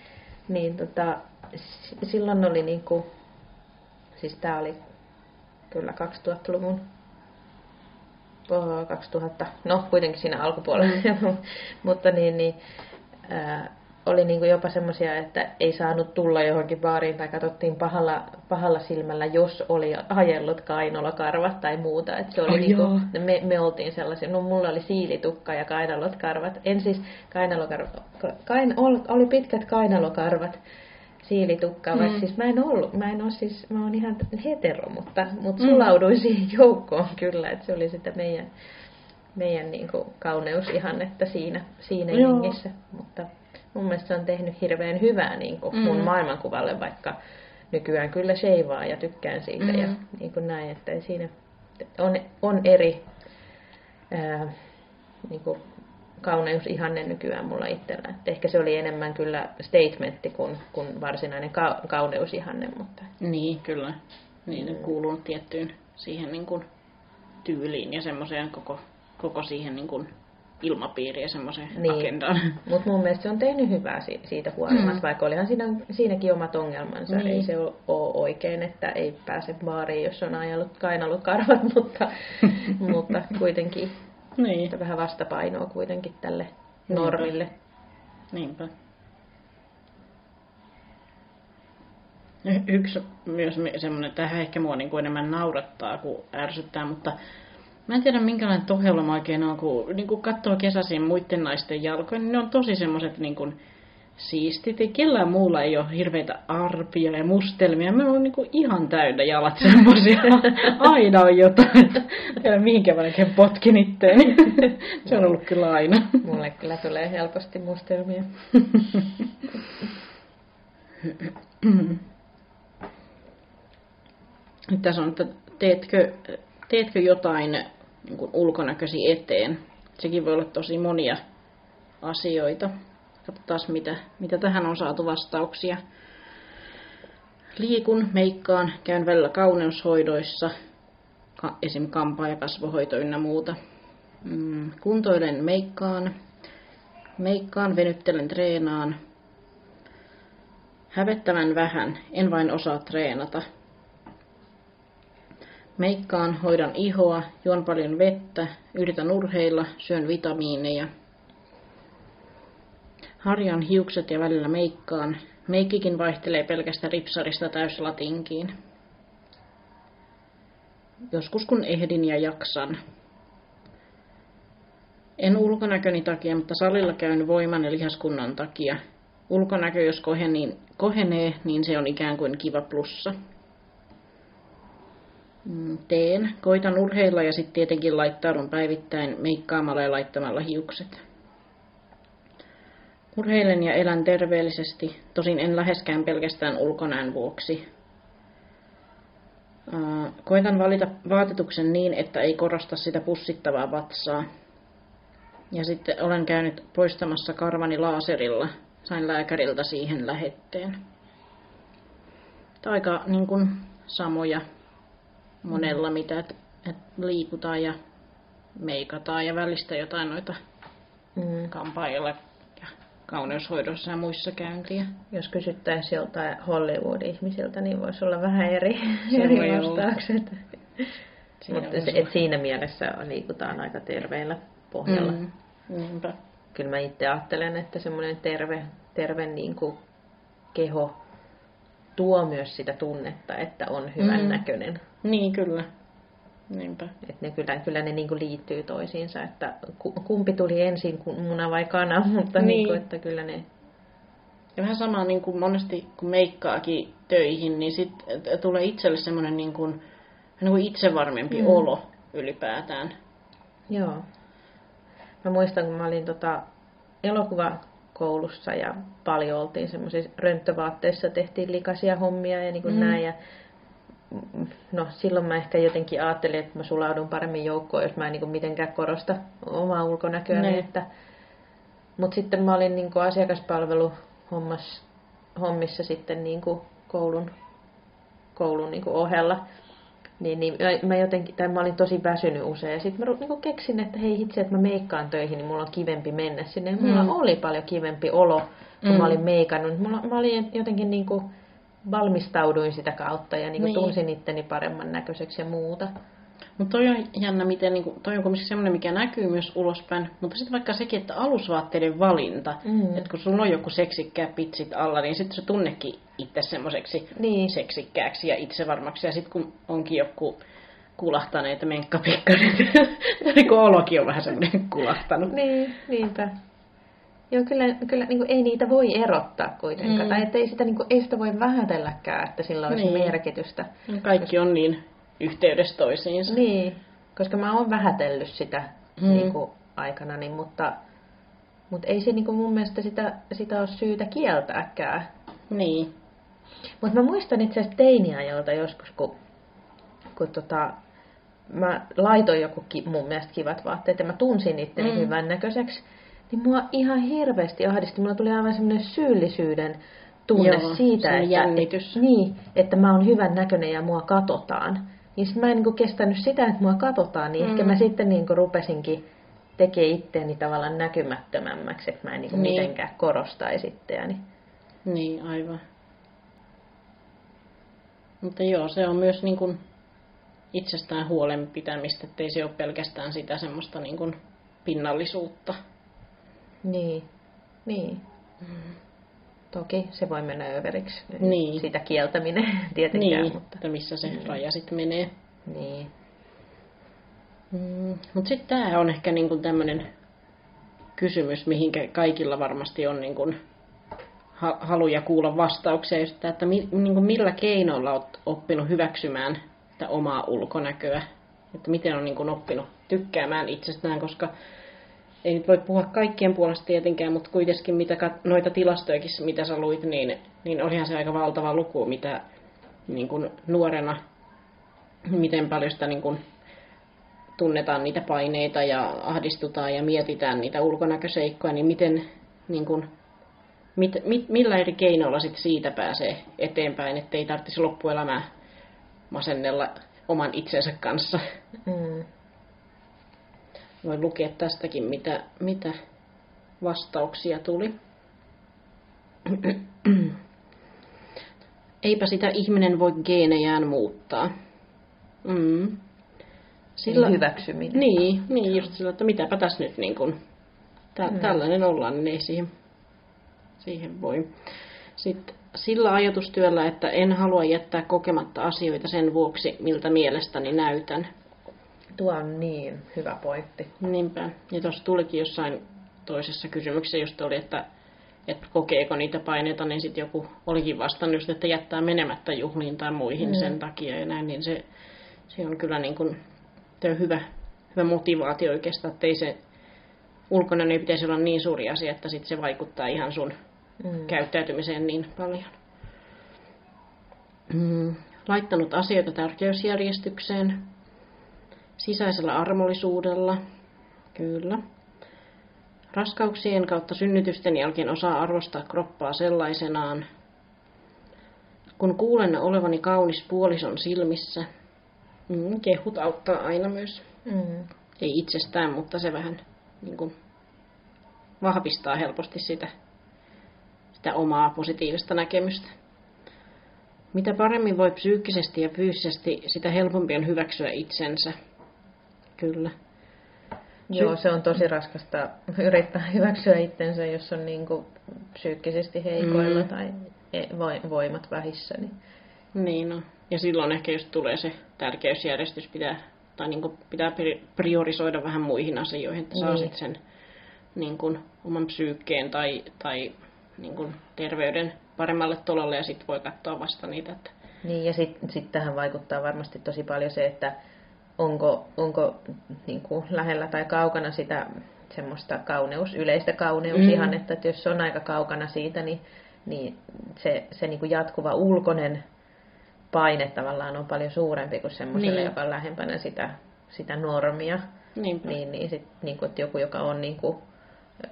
niin tota, silloin oli niinku, siis tää oli kyllä 2000-luvun, oh, 2000, no kuitenkin siinä alkupuolella, mutta niin, niin ää, oli niinku jopa semmoisia, että ei saanut tulla johonkin baariin tai katsottiin pahalla, pahalla silmällä, jos oli ajellut kainalokarvat tai muuta. Et se oli
Ai
niinku,
joo.
me, me oltiin sellaisia, no mulla oli siilitukka ja kainalot karvat. En siis kainalokarvat, kain, ol- oli pitkät kainalokarvat, siilitukka, mm. vaikka siis mä en ollut, mä en ole siis, mä oon ihan hetero, mutta, mutta
Mm.
sulauduin siihen joukkoon kyllä, että se oli sitä meidän, meidän niin kuin kauneusihannetta siinä, siinä
Joo.
jengissä. Mutta mun mielestä se on tehnyt hirveän hyvää niin kuin
Mm.
mun maailmankuvalle, vaikka nykyään kyllä sheivaa ja tykkään siitä
Mm.
ja niin kuin näin, että siinä on, on eri ää, niin kuin kauneusihanne nykyään mulla itsellä. Et ehkä se oli enemmän kyllä statementti kuin, kuin varsinainen ka- kauneusihanne, mutta
niin kyllä, niin ne kuuluu tiettyyn siihen niin kuin, tyyliin ja semmoiseen koko, koko siihen niin kuin, ilmapiiriin ja semmoiseen
Niin.
agendaan.
Mutta mun mielestä se on tehnyt hyvää si- siitä huolimatta,
Mm.
vaikka olihan siinä, siinäkin omat ongelmansa.
Niin.
Ei se ole oikein, että ei pääse baariin, jos on ajellut kainallut karvat, mutta, mutta kuitenkin
niin,
että vähän vastapainoa kuitenkin tälle
Niinpä.
normille.
niinpä. Yksi myös semmoinen, tähän ehkä mua niin kuin enemmän naurattaa kuin ärsyttää, mutta mä en tiedä minkälainen tohelma oikein on, kun niin kuin katsoo kesäisin muiden naisten jalkoja, niin ne on tosi semmoiset niin kuin siistit. Ja kellään muulla ei ole hirveitä arpia ja mustelmia. Mä oon niin ihan täynnä jalat semmoisia. Aina on jotain. Tiedä mihinkä mä oikein potkin itteeni. Se on ollut kyllä aina.
Mulle kyllä tulee helposti mustelmia.
Tässä on, että teetkö, teetkö jotain niin kuin ulkonäkösi eteen. Sekin voi olla tosi monia asioita. Katsotaan, mitä, mitä tähän on saatu vastauksia. Liikun, meikkaan, käyn välillä kauneushoidoissa, ka- esim. kampaa ja kasvohoito ynnä muuta. Mm, kuntoilen, meikkaan, meikkaan, venyttelen, treenaan. Hävettävän vähän, en vain osaa treenata. Meikkaan, hoidan ihoa, juon paljon vettä, yritän urheilla, syön vitamiineja. Harjan hiukset ja välillä meikkaan. Meikkikin vaihtelee pelkästä ripsarista täyslatinkiin. Joskus kun ehdin ja jaksan. En ulkonäköni takia, mutta salilla käyn voiman ja lihaskunnan takia. Ulkonäkö, jos kohenee, niin se on ikään kuin kiva plussa. Mm, Teen. Koitan urheilla ja sitten tietenkin laittaudun päivittäin meikkaamalla ja laittamalla hiukset. Urheilen ja elän terveellisesti, tosin en läheskään pelkästään ulkonäön vuoksi. Koitan valita vaatetuksen niin, että ei korosta sitä pussittavaa vatsaa. Ja sitten olen käynyt poistamassa karvani laaserilla. Sain lääkäriltä siihen lähetteen. Aika niin kuin, samoja monella, mitä et, et liikutaan ja meikataan ja välistä jotain noita
Mm.
kampaajilla ja kauneushoidossa ja muissa käyntiä.
Jos kysyttäisiin joltain Hollywood-ihmisiltä, niin voisi olla vähän eri,
Se
eri vastaukset.
Siinä
Mutta se, et siinä mielessä liikutaan aika terveellä pohjalla. Mm.
Niinpä.
Kyllä mä itse ajattelen, että semmoinen terve, terve niin kuin keho tuo myös sitä tunnetta, että on hyvän
mm.
näköinen.
Niin, kyllä. Niinpä.
Että ne kyllä, kyllä ne niin kuin liittyy toisiinsa, että ku- kumpi tuli ensin, muna vai kana, mutta
Niin.
niin. Niin kuin, että kyllä ne...
Ja vähän sama niin kuin monesti, kun meikkaakin töihin, niin sit tulee itselle semmoinen niin kuin, niin kuin itsevarmempi
Mm.
olo ylipäätään.
Joo. Mä muistan, kun mä olin tota elokuvakoulussa ja paljon oltiin semmoisissa rönttövaatteissa, tehtiin likaisia hommia ja niin kuin
mm.
näin. Ja no silloin mä ehkä jotenkin ajattelin, että mä sulaudun paremmin joukkoon, jos mä en niin kuin mitenkään korosta omaa ulkonäköä.
Niin.
Että, mutta sitten mä olin niin kuin asiakaspalvelu hommas, hommissa sitten niin kuin koulun, koulun niin kuin ohella. Niin, niin mä, jotenkin, tai mä olin tosi väsynyt usein. Ja sitten mä niin keksin, että hei itse, että mä meikkaan töihin, niin mulla on kivempi mennä sinne. Mulla
Mm.
oli paljon kivempi olo, kun
Mm.
mä olin meikannut. Mulla, mä olin jotenkin niin kuin valmistauduin sitä kautta ja niin kuin
Niin.
tunsin itteni paremman näköiseksi ja muuta.
Mutta toi on jännä, miten niinku, toi on kumminkin semmoinen, mikä näkyy myös ulospäin. Mutta sitten vaikka sekin, että alusvaatteiden valinta,
Mm.
että kun sulla on joku seksikkää pitsit alla, niin sitten se tunnekin itse semmoiseksi
Niin.
seksikkääksi ja itsevarmaksi. Ja sitten kun onkin joku kulahtaneita menkkapikkarit, niin kun olokin on vähän semmoinen kulahtanut.
Niin, niinpä. Joo, kyllä, kyllä niin kuin ei niitä voi erottaa kuitenkaan.
Mm.
Tai että ei sitä, niin kuin, ei sitä voi vähätelläkään, että sillä olisi
Niin.
merkitystä.
Kaikki on niin yhteydessä toisiinsa.
Niin, koska mä oon vähätellyt sitä
Mm.
niin kuin, aikana, niin, mutta, mutta ei se niin kuin mun mielestä sitä, sitä ole syytä kieltääkään.
Niin.
Mutta mä muistan itse asiassa teiniajalta joskus, kun, kun tota, mä laitoin joku ki, mun mielestä kivat vaatteet ja mä tunsin itteni
Mm.
mm. hyvän näköiseksi, niin mua ihan hirveästi ahdisti. Mulla tuli aivan semmoinen syyllisyyden tunne
Joo,
siitä, että,
jännitys.
niin, että mä oon hyvän näköinen ja mua katsotaan. Niin mä en niin kestänyt sitä, että mua katsotaan, niin mm. ehkä mä sitten niin rupesinkin tekee itteeni tavallaan näkymättömämmäksi, että mä en niin
Niin.
niin. mitenkään korostaisi itseäni.
Niin, aivan. Mutta joo, se on myös niin kuin itsestään huolen pitämistä, ettei se ole pelkästään sitä semmoista niin kuin pinnallisuutta.
Niin, niin. Toki se voi mennä överiksi,
Niin.
sitä kieltäminen tietenkään,
Niin,
mutta
että missä se
Mm.
raja sitten menee.
niin.
Mm. Mutta sitten tämä on ehkä niin kuin tämmöinen kysymys, mihinkä kaikilla varmasti on niin kuin ha- haluja kuulla vastauksia, just että mi- niin kuin millä keinoilla olet oppinut hyväksymään sitä omaa ulkonäköä, että miten on niin kuin oppinut tykkäämään itsestään, koska ei nyt voi puhua kaikkien puolesta tietenkään, mutta kuitenkin mitä kat- noita tilastojakin, mitä sä luit, niin, niin olihan se aika valtava luku, mitä niin kuin nuorena, miten paljon sitä niin kuin tunnetaan niitä paineita ja ahdistutaan ja mietitään niitä ulkonäköseikkoja, niin miten, niin kuin, mit, mit, millä eri keinoilla sit siitä pääsee eteenpäin, ettei tarvitsisi loppuelämää masennella oman itsensä kanssa.
Mm.
Voin lukea tästäkin, mitä, mitä vastauksia tuli. Eipä sitä ihminen voi geenejään muuttaa. Mm.
Sillä... Hyväksyminen.
Niin, niin just sillä, että mitäpä tässä nyt niin kuin, tä,
Mm.
tällainen ollaan, niin ei siihen, siihen voi. Sitten sillä ajatustyöllä, että en halua jättää kokematta asioita sen vuoksi, miltä mielestäni näytän.
Tuo on niin hyvä pointti.
Niinpä. Ja tuossa tulikin jossain toisessa kysymyksessä just oli, että, että kokeeko niitä paineita, niin sitten joku olikin vastannut just, että jättää menemättä juhliin tai muihin
Mm.
sen takia ja näin, niin se, se on kyllä niin kuin, se on hyvä, hyvä motivaatio oikeastaan, että ei se ulkonäön ei pitäisi olla niin suuri asia, että sit se vaikuttaa ihan sun
Mm.
käyttäytymiseen niin paljon. Mm, laittanut asioita tärkeysjärjestykseen. Sisäisellä armollisuudella. Kyllä. Raskauksien kautta synnytysten jälkeen osaa arvostaa kroppaa sellaisenaan. Kun kuulen olevani kaunis puolison silmissä, mm, kehut auttaa aina myös.
Mm.
Ei itsestään, mutta se vähän niin kuin, vahvistaa helposti sitä, sitä omaa positiivista näkemystä. Mitä paremmin voi psyykkisesti ja fyysisesti, sitä helpompi on hyväksyä itsensä. Kyllä.
Joo, se on tosi raskasta yrittää hyväksyä itsensä, jos on niin kuin psyykkisesti heikoilla
Mm.
tai e- voi- voimat vähissä. Niin.
Niin no. Ja silloin ehkä just tulee se tärkeysjärjestys, pitää, tai niin pitää pri- priorisoida vähän muihin asioihin, että saa
Niin.
sit sen niin kuin, oman psyykkeen tai, tai niin kuin, terveyden paremmalle tolalle ja sitten voi katsoa vasta niitä. Että,
Niin, ja sitten sit tähän vaikuttaa varmasti tosi paljon se, että onko, onko niin kuin lähellä tai kaukana sitä semmoista kauneus, yleistä kauneus
Mm.
ihan, että, että jos se on aika kaukana siitä, niin, niin se, se niin kuin jatkuva ulkoinen paine tavallaan on paljon suurempi kuin semmoiselle,
Niin.
joka on lähempänä sitä, sitä normia.
Niinpä.
Niin, niin, sit, niin kuin, että joku, joka on niin kuin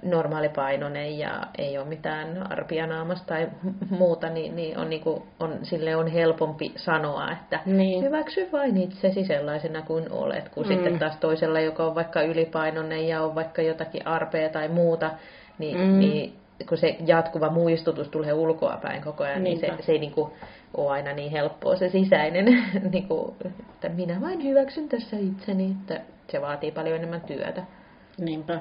normaalipainoinen ja ei ole mitään arpia naamasta tai muuta, niin, niin, on, niin kuin, on, sille on helpompi sanoa, että
Niin.
hyväksy vain itsesi sellaisena kuin olet, kuin
Mm.
sitten taas toisella, joka on vaikka ylipainoinen ja on vaikka jotakin arpea tai muuta, niin,
Mm.
niin kun se jatkuva muistutus tulee ulkoa päin koko ajan, niin
Niinpä.
se, se ei niin kuin ole aina niin helppoa se sisäinen, niin kuin, että minä vain hyväksyn tässä itseni, että se vaatii paljon enemmän työtä.
Niinpä.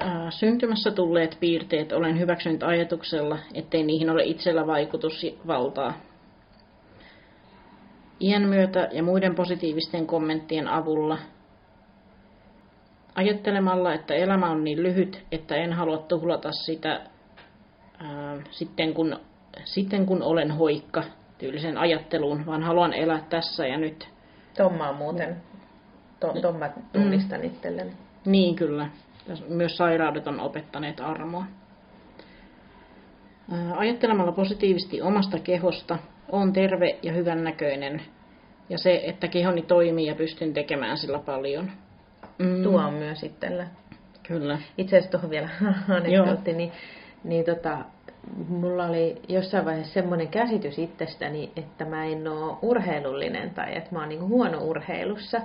Ää, Syntymässä tulleet piirteet olen hyväksynyt ajatuksella, ettei niihin ole itsellä vaikutusvaltaa. Iän myötä ja muiden positiivisten kommenttien avulla ajattelemalla, että elämä on niin lyhyt, että en halua tuhlata sitä ää, sitten, kun, sitten kun olen hoikka tyylisen ajatteluun, vaan haluan elää tässä ja nyt.
Tomma on muuten, to, ton mä tunnistan mm. itselleni.
Niin kyllä. Myös sairaudet on opettaneet armoa. Ajattelemalla positiivisesti omasta kehosta, on terve ja hyvännäköinen. Ja se, että kehoni toimii ja pystyn tekemään sillä paljon. Mm,
Tuo on myös itsellä.
Kyllä.
Itse asiassa tuohon vielä anekdootti, niin, niin tota, mulla oli jossain vaiheessa semmoinen käsitys itsestäni, että mä en ole urheilullinen tai että mä oon niinku huono urheilussa.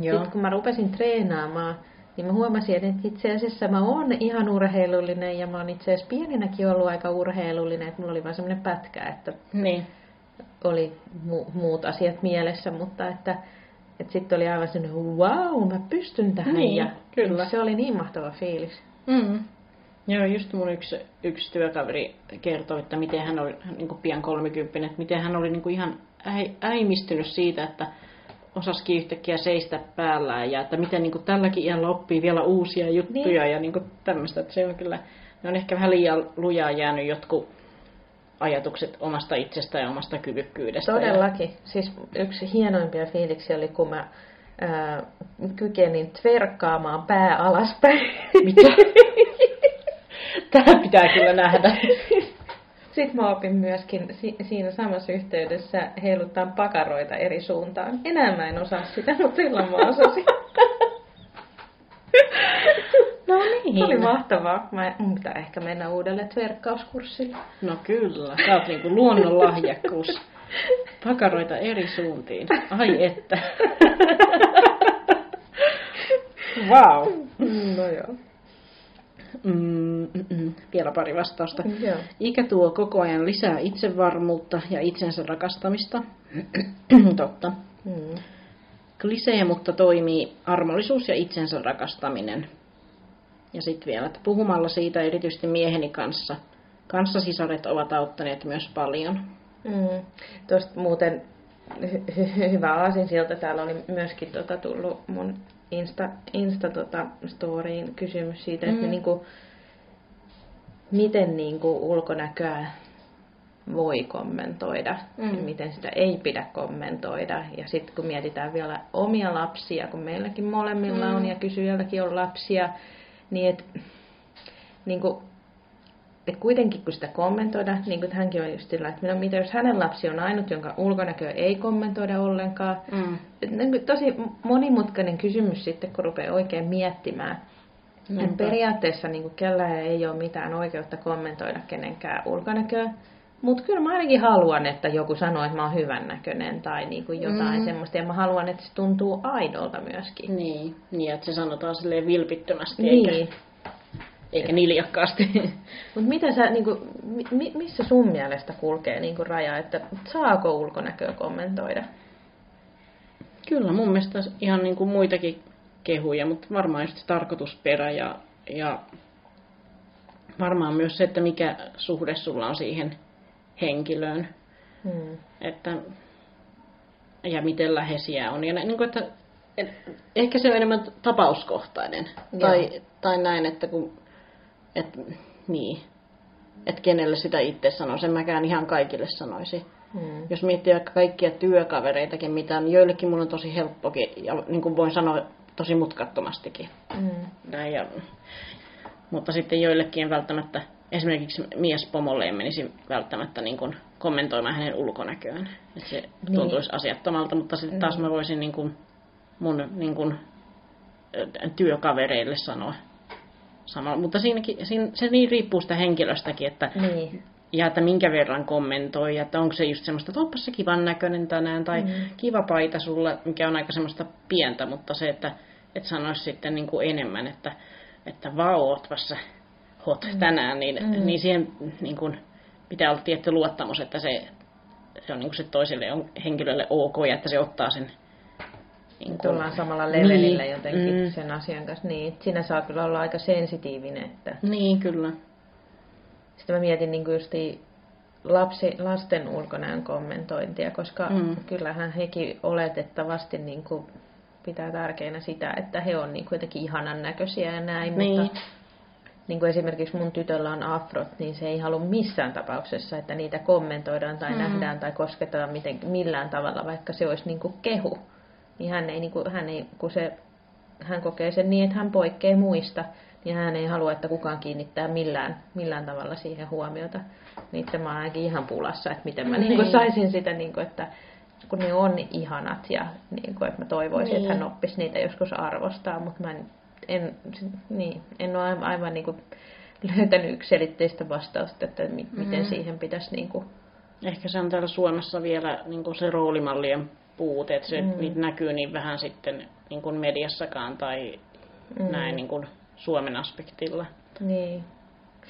Joo.
Sitten kun mä rupesin treenaamaan, niin mä huomasin, että itse asiassa mä oon ihan urheilullinen ja mä oon itse asiassa pienenäkin ollut aika urheilullinen, että mulla oli vaan semmoinen pätkä, että
Niin.
oli mu- muut asiat mielessä, mutta että, että sitten oli aivan sellainen, wow, mä pystyn tähän.
Niin,
ja
kyllä.
Se oli niin mahtava fiilis.
Mm. Joo, just mun yksi, yksi työkaveri kertoi, että miten hän oli niin kuin pian 30, että miten hän oli niin kuin ihan äi, äimistynyt siitä, että osasikin yhtäkkiä seistä päällään ja että miten niin kuin tälläkin iällä oppii vielä uusia juttuja
Niin.
ja niin kuin tämmöistä. Että se on kyllä, ne on ehkä vähän liian lujaa jäänyt jotkut ajatukset omasta itsestä ja omasta kyvykkyydestä.
Todellakin. Siis yksi hienoimpia fiiliksiä oli, kun mä ää, kykenin tverkkaamaan pää alaspäin.
Mitä? Tämä pitää kyllä nähdä.
Sitten mä opin myöskin si- siinä samassa yhteydessä heiluttaa pakaroita eri suuntaan. Enää mä en osaa sitä, mutta silloin mä osasin.
No niin.
Oli mahtavaa. Mä, mun pitää ehkä mennä uudelle tverkkauskurssille.
No kyllä, sä oot niinku luonnonlahjakkuus. Pakaroita eri suuntiin. Ai että. Wow.
No joo.
Mm, mm, mm. Vielä pari vastausta.
Joo.
Ikä tuo koko ajan lisää itsevarmuutta ja itsensä rakastamista. Totta.
Mm.
Klisee, mutta toimii armollisuus ja itsensä rakastaminen. Ja sitten vielä, että puhumalla siitä erityisesti mieheni kanssa. Kanssasisaret ovat auttaneet myös paljon.
Mm. Tuosta muuten hy- hy- hyvä aasinsilta. Täällä oli myöskin tota, tullut mun Insta, Insta tota, storyin kysymys siitä, että
Mm.
niinku, miten niinku, ulkonäköä voi kommentoida
Mm.
ja miten sitä ei pidä kommentoida. Ja sitten kun mietitään vielä omia lapsia, kun meilläkin molemmilla
Mm.
on ja kysyjälläkin on lapsia, niin et, niinku, et kuitenkin kun sitä kommentoida, niin kuin hänkin on just sillä, että no, mitä jos hänen lapsi on ainut, jonka ulkonäköä ei kommentoida ollenkaan.
Mm.
Et niin tosi monimutkainen kysymys sitten, kun rupeaa oikein miettimään. Et
Niinpä.
periaatteessa niin kellään ei ole mitään oikeutta kommentoida kenenkään ulkonäköä. Mutta kyllä mä ainakin haluan, että joku sanoo, että mä oon hyvännäköinen tai niin kuin jotain
Mm.
mm. semmoista. Ja mä haluan, että se tuntuu aidolta myöskin.
Niin, niin, että se sanotaan silleen vilpittömästi
Niin.
eikä niljakkaasti.
Mutta mitä sä, niin kuin, mi, missä sun mielestä kulkee niin kuin raja, että saako ulkonäköä kommentoida?
Kyllä, mun mielestä ihan niin kuin muitakin kehuja, mutta varmaan just se tarkoitusperä ja, ja varmaan myös se, että mikä suhde sulla on siihen henkilöön.
Hmm.
Että, ja miten läheisiä on. Ja niin kuin, että, et, ehkä se on enemmän tapauskohtainen.
Joo.
Tai, tai näin, että kun, et, niin, että kenelle sitä itse sanoo. Sen mäkään ihan kaikille sanoisi.
Hmm.
Jos miettii vaikka kaikkia työkavereitakin, mitä on, joillekin mun on tosi helppokin, ja niin kuin voin sanoa tosi mutkattomastikin.
Hmm.
Näin, ja, mutta sitten joillekin en välttämättä esimerkiksi miespomolle en menisi välttämättä niin kuin kommentoimaan hänen ulkonäköään. Että se niin. tuntuisi asiattomalta, mutta sitten taas mä voisin niin kuin mun niin kuin, työkavereille sanoa samalla. Mutta siinäkin, siinä, se niin riippuu sitä henkilöstäkin, että niin ja että minkä verran kommentoi, ja että onko se just semmoista, että onpas se kivan näköinen tänään, tai mm. kiva paita sulle, mikä on aika semmoista pientä, mutta se, että et sanoisi sitten niin kuin enemmän, että, että vau, ootpas sä hot mm. tänään, niin, mm. niin siihen niin kuin, pitää olla tietty luottamus, että se, se on niin kuin se toiselle henkilölle ok, ja että se ottaa sen
niin kun... Tullaan samalla levelillä niin. jotenkin mm. sen asian kanssa. Niin, sinä saa kyllä olla aika sensitiivinen. Että...
Niin, kyllä.
Sitten mä mietin niin justiin lapsi, lasten ulkonäön kommentointia, koska mm. kyllähän hekin oletettavasti niin kuin pitää tärkeänä sitä, että he on niin kuin jotenkin ihanan näköisiä ja näin, niin. mutta niin kuin esimerkiksi mun tytöllä on afrot, niin se ei halua missään tapauksessa, että niitä kommentoidaan tai mm. nähdään tai kosketaan miten, millään tavalla, vaikka se olisi niin kuin kehu. Niin hän ei, niin kuin, hän ei, kun se, hän kokee sen niin, että hän poikkeaa muista, niin hän ei halua, että kukaan kiinnittää millään, millään tavalla siihen huomiota. Niin mä oon ainakin ihan pulassa, että miten mä niin. Niin saisin sitä, niin kuin, että kun ne on ihanat ja niin kuin, että mä toivoisin, niin. että hän oppisi niitä joskus arvostaa, mutta mä en, en, niin, en ole aivan niin kuin löytänyt yksilitteistä vastausta, että mi, miten mm. siihen pitäisi... Niin kuin...
Ehkä se on täällä Suomessa vielä niin kuin se roolimallien puute, että se mm. niitä näkyy niin vähän sitten niin kuin mediassakaan tai mm. näin niin kuin Suomen aspektilla.
Niin.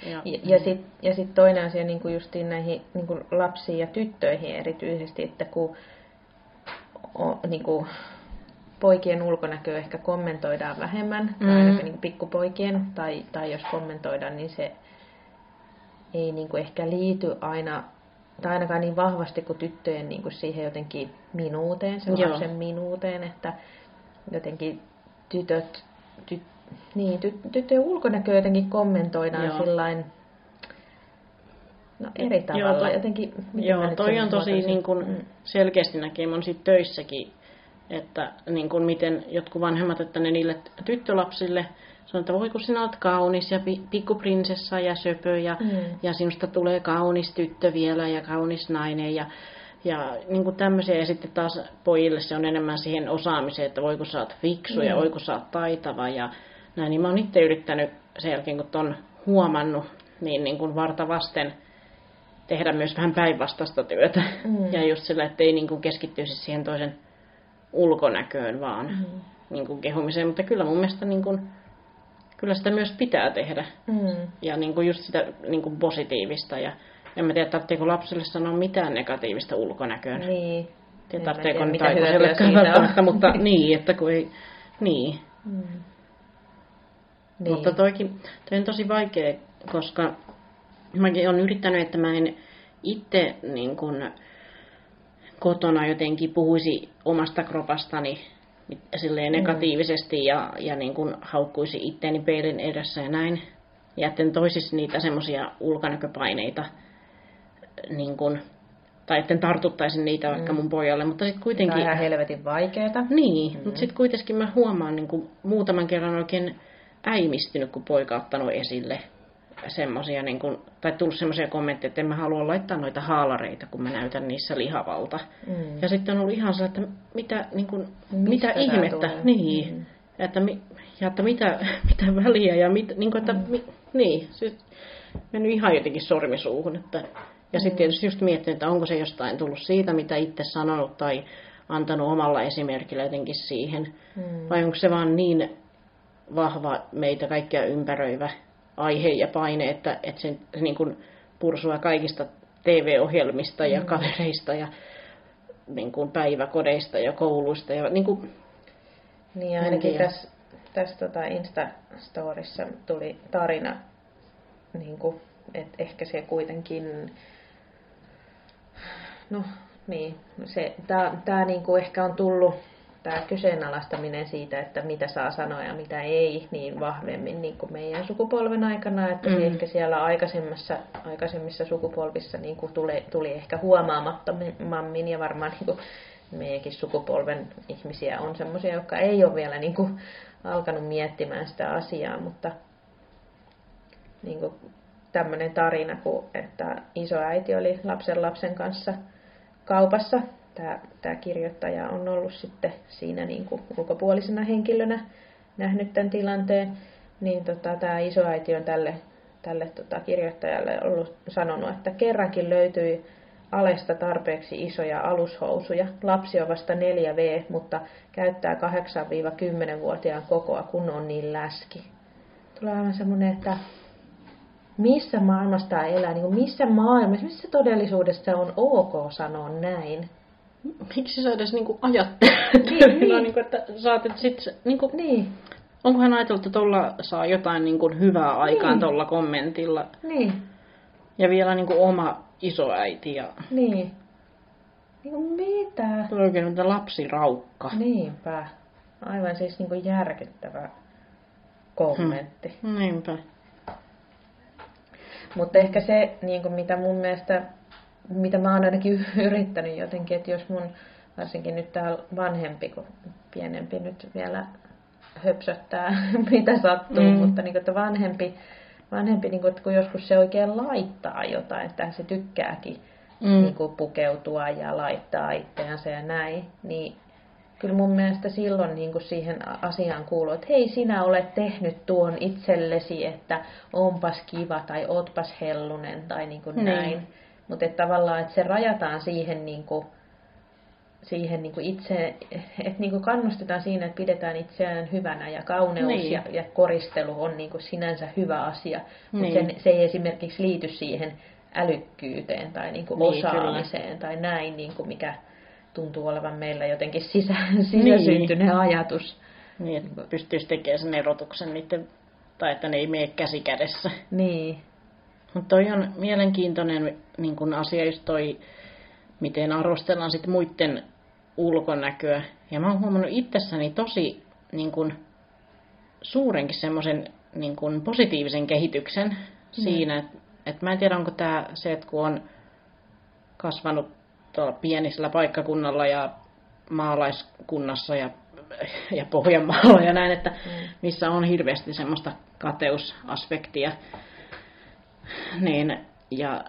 Ja, ja, ja sitten ja sit toinen asia niin kuin justiin näihin niin kuin lapsiin ja tyttöihin erityisesti, että kun o, niin kuin poikien ulkonäköä ehkä kommentoidaan vähemmän, mm. tai ainakin niin pikkupoikien, tai, tai jos kommentoidaan, niin se ei niin kuin ehkä liity aina, tai ainakaan niin vahvasti kuin tyttöjen niin kuin siihen jotenkin minuuteen, sen Joo. lapsen minuuteen, että jotenkin tytöt, tyt, niin, ty- tyttöjen ulkonäkö jotenkin kommentoidaan sillain, no eri tavalla. Joo, jotenkin,
joo toi on tosi niin kuin, mm. selkeästi näkee mun sit töissäkin, että niin kuin miten jotkut vanhemmat, että ne niille tyttölapsille sanoo, että voi kun sinä olet kaunis ja pikkuprinsessa ja söpö ja, mm. ja sinusta tulee kaunis tyttö vielä ja kaunis nainen ja ja niin kuin tämmöisiä, ja sitten taas pojille se on enemmän siihen osaamiseen, että voiko sä oot fiksu mm. ja voiko sä oot taitava ja näin, niin mä oon itse yrittänyt sen jälkeen, kun ton huomannut, niin, niin kuin varta vasten tehdä myös vähän päinvastaista työtä. Mm. Ja just sillä, että ei niin kuin keskittyisi siihen toisen ulkonäköön, vaan mm. niin kuin kehumiseen. Mutta kyllä mun mielestä niin kuin, kyllä sitä myös pitää tehdä. Mm. Ja niin kuin just sitä niin kuin positiivista. Ja en mä tiedä, tarvitseeko lapselle sanoa mitään negatiivista ulkonäköön.
Niin.
Tiedä, tarvitseeko niitä aikuiselle mutta niin, että kun ei... Niin. Mm. Niin. Mutta toikin, toi on tosi vaikea, koska mäkin olen yrittänyt, että mä en itse niin kun, kotona jotenkin puhuisi omasta kropastani silleen mm. negatiivisesti ja, ja niin kun haukkuisi itteeni peilin edessä ja näin. Ja etten toisisi niitä semmoisia ulkonäköpaineita, niin kun, tai etten tartuttaisi niitä vaikka mm. mun pojalle, mutta sitten kuitenkin... Tämä
on ihan helvetin vaikeeta.
Niin, mm. mutta sitten kuitenkin mä huomaan niin kun muutaman kerran oikein äimistynyt, kun poika ottanut esille semmosia, niin kun, tai tullut semmoisia kommentteja, että en mä halua laittaa noita haalareita, kun mä näytän niissä lihavalta. Mm. Ja sitten on ollut ihan se, että mitä, niin kun, mitä ihmettä, tulee? niin, mm. että, ja että mitä, mitä väliä, ja mit, niin kun, että, mm. mi, niin, siis mennyt ihan jotenkin sormisuuhun, että, ja sitten mm. tietysti just miettinyt, että onko se jostain tullut siitä, mitä itse sanonut, tai antanut omalla esimerkillä jotenkin siihen, mm. vai onko se vaan niin vahva meitä kaikkia ympäröivä aihe ja paine, että, että se, se niin kuin pursua kaikista TV-ohjelmista ja mm. kavereista ja niin kuin päiväkodeista ja kouluista. Ja niin, kuin,
niin ainakin tässä, tässä tota Insta-storissa tuli tarina, niin kuin, että ehkä se kuitenkin, no niin, se, tämä niin kuin ehkä on tullut tämä kyseenalaistaminen siitä, että mitä saa sanoa ja mitä ei, niin vahvemmin niin kuin meidän sukupolven aikana, että mm. ehkä siellä aikaisemmissa, aikaisemmissa sukupolvissa niin kuin tuli, tuli ehkä huomaamattomammin ja varmaan niin kuin meidänkin sukupolven ihmisiä on sellaisia, jotka ei ole vielä niin kuin alkanut miettimään sitä asiaa, mutta niin kuin tämmöinen tarina, kun, että isoäiti oli lapsen lapsen kanssa kaupassa. Tämä, tämä kirjoittaja on ollut sitten siinä niin kuin ulkopuolisena henkilönä nähnyt tämän tilanteen. Niin tota, tämä isoäiti on tälle, tälle tota, kirjoittajalle ollut sanonut, että kerrankin löytyi alesta tarpeeksi isoja alushousuja. Lapsi on vasta 4V, mutta käyttää 8-10-vuotiaan kokoa, kun on niin läski. Tulee aivan semmoinen, että missä maailmassa tämä elää, niin kuin missä maailmassa, missä todellisuudessa on ok sanoa näin.
Miksi sä edes niinku ajattelet?
Niin, niin.
niinku, että saat, että sit, niinku,
Niin,
onkohan ajateltu, että tuolla saa jotain niinku hyvää aikaan
Niin.
tuolla kommentilla.
niin,
Ja vielä niinku oma isoäiti ja
niin. Niin kuin mitä?
Tuo on oikein mitä lapsiraukka.
Niinpä. Aivan siis niin kuin järkyttävä kommentti.
Niinpä.
Mutta ehkä se, niin kuin mitä mun mielestä, mitä mä oon ainakin yrittänyt jotenkin, että jos mun, varsinkin nyt täällä vanhempi, kun pienempi nyt vielä höpsöttää, mitä sattuu,
Mm.
mm. mutta niin kuin, että vanhempi, vanhempi niin kuin, että kun joskus se oikein laittaa jotain, että se tykkääkin
Mm.
mm. niin kuin pukeutua ja laittaa itseänsä ja näin, niin kyllä mun mielestä silloin niin kuin siihen asiaan kuuluu, että hei sinä olet tehnyt tuon itsellesi, että onpas kiva tai ootpas hellunen tai niin kuin
Niin.
näin. Mutta että tavallaan, että se rajataan siihen, niin kuin, siihen niin kuin itse, että niin kuin kannustetaan siinä, että pidetään itseään hyvänä ja kauneus
Niin.
ja, ja koristelu on niin kuin sinänsä hyvä asia, mutta
Niin.
sen, se ei esimerkiksi liity siihen älykkyyteen tai niin kuin
Niin,
osaamiseen tai näin, niin kuin mikä tuntuu olevan meillä jotenkin sisä, sisäsyntyinen ajatus.
Niin, että pystyisi tekemään sen erotuksen niiden, tai että ne ei mene käsi kädessä.
Niin,
Mutta toi on mielenkiintoinen niin kun asia, just toi, miten arvostellaan sit muiden ulkonäköä. Ja mä oon huomannut itsessäni tosi niin kun, suurenkin semmoisen niin kun, positiivisen kehityksen siinä, että et mä en tiedä, onko tämä se, että kun on kasvanut tuolla pienisellä paikkakunnalla ja maalaiskunnassa ja, ja Pohjanmaalla ja näin, että missä on hirveästi semmoista kateusaspektia, niin, ja,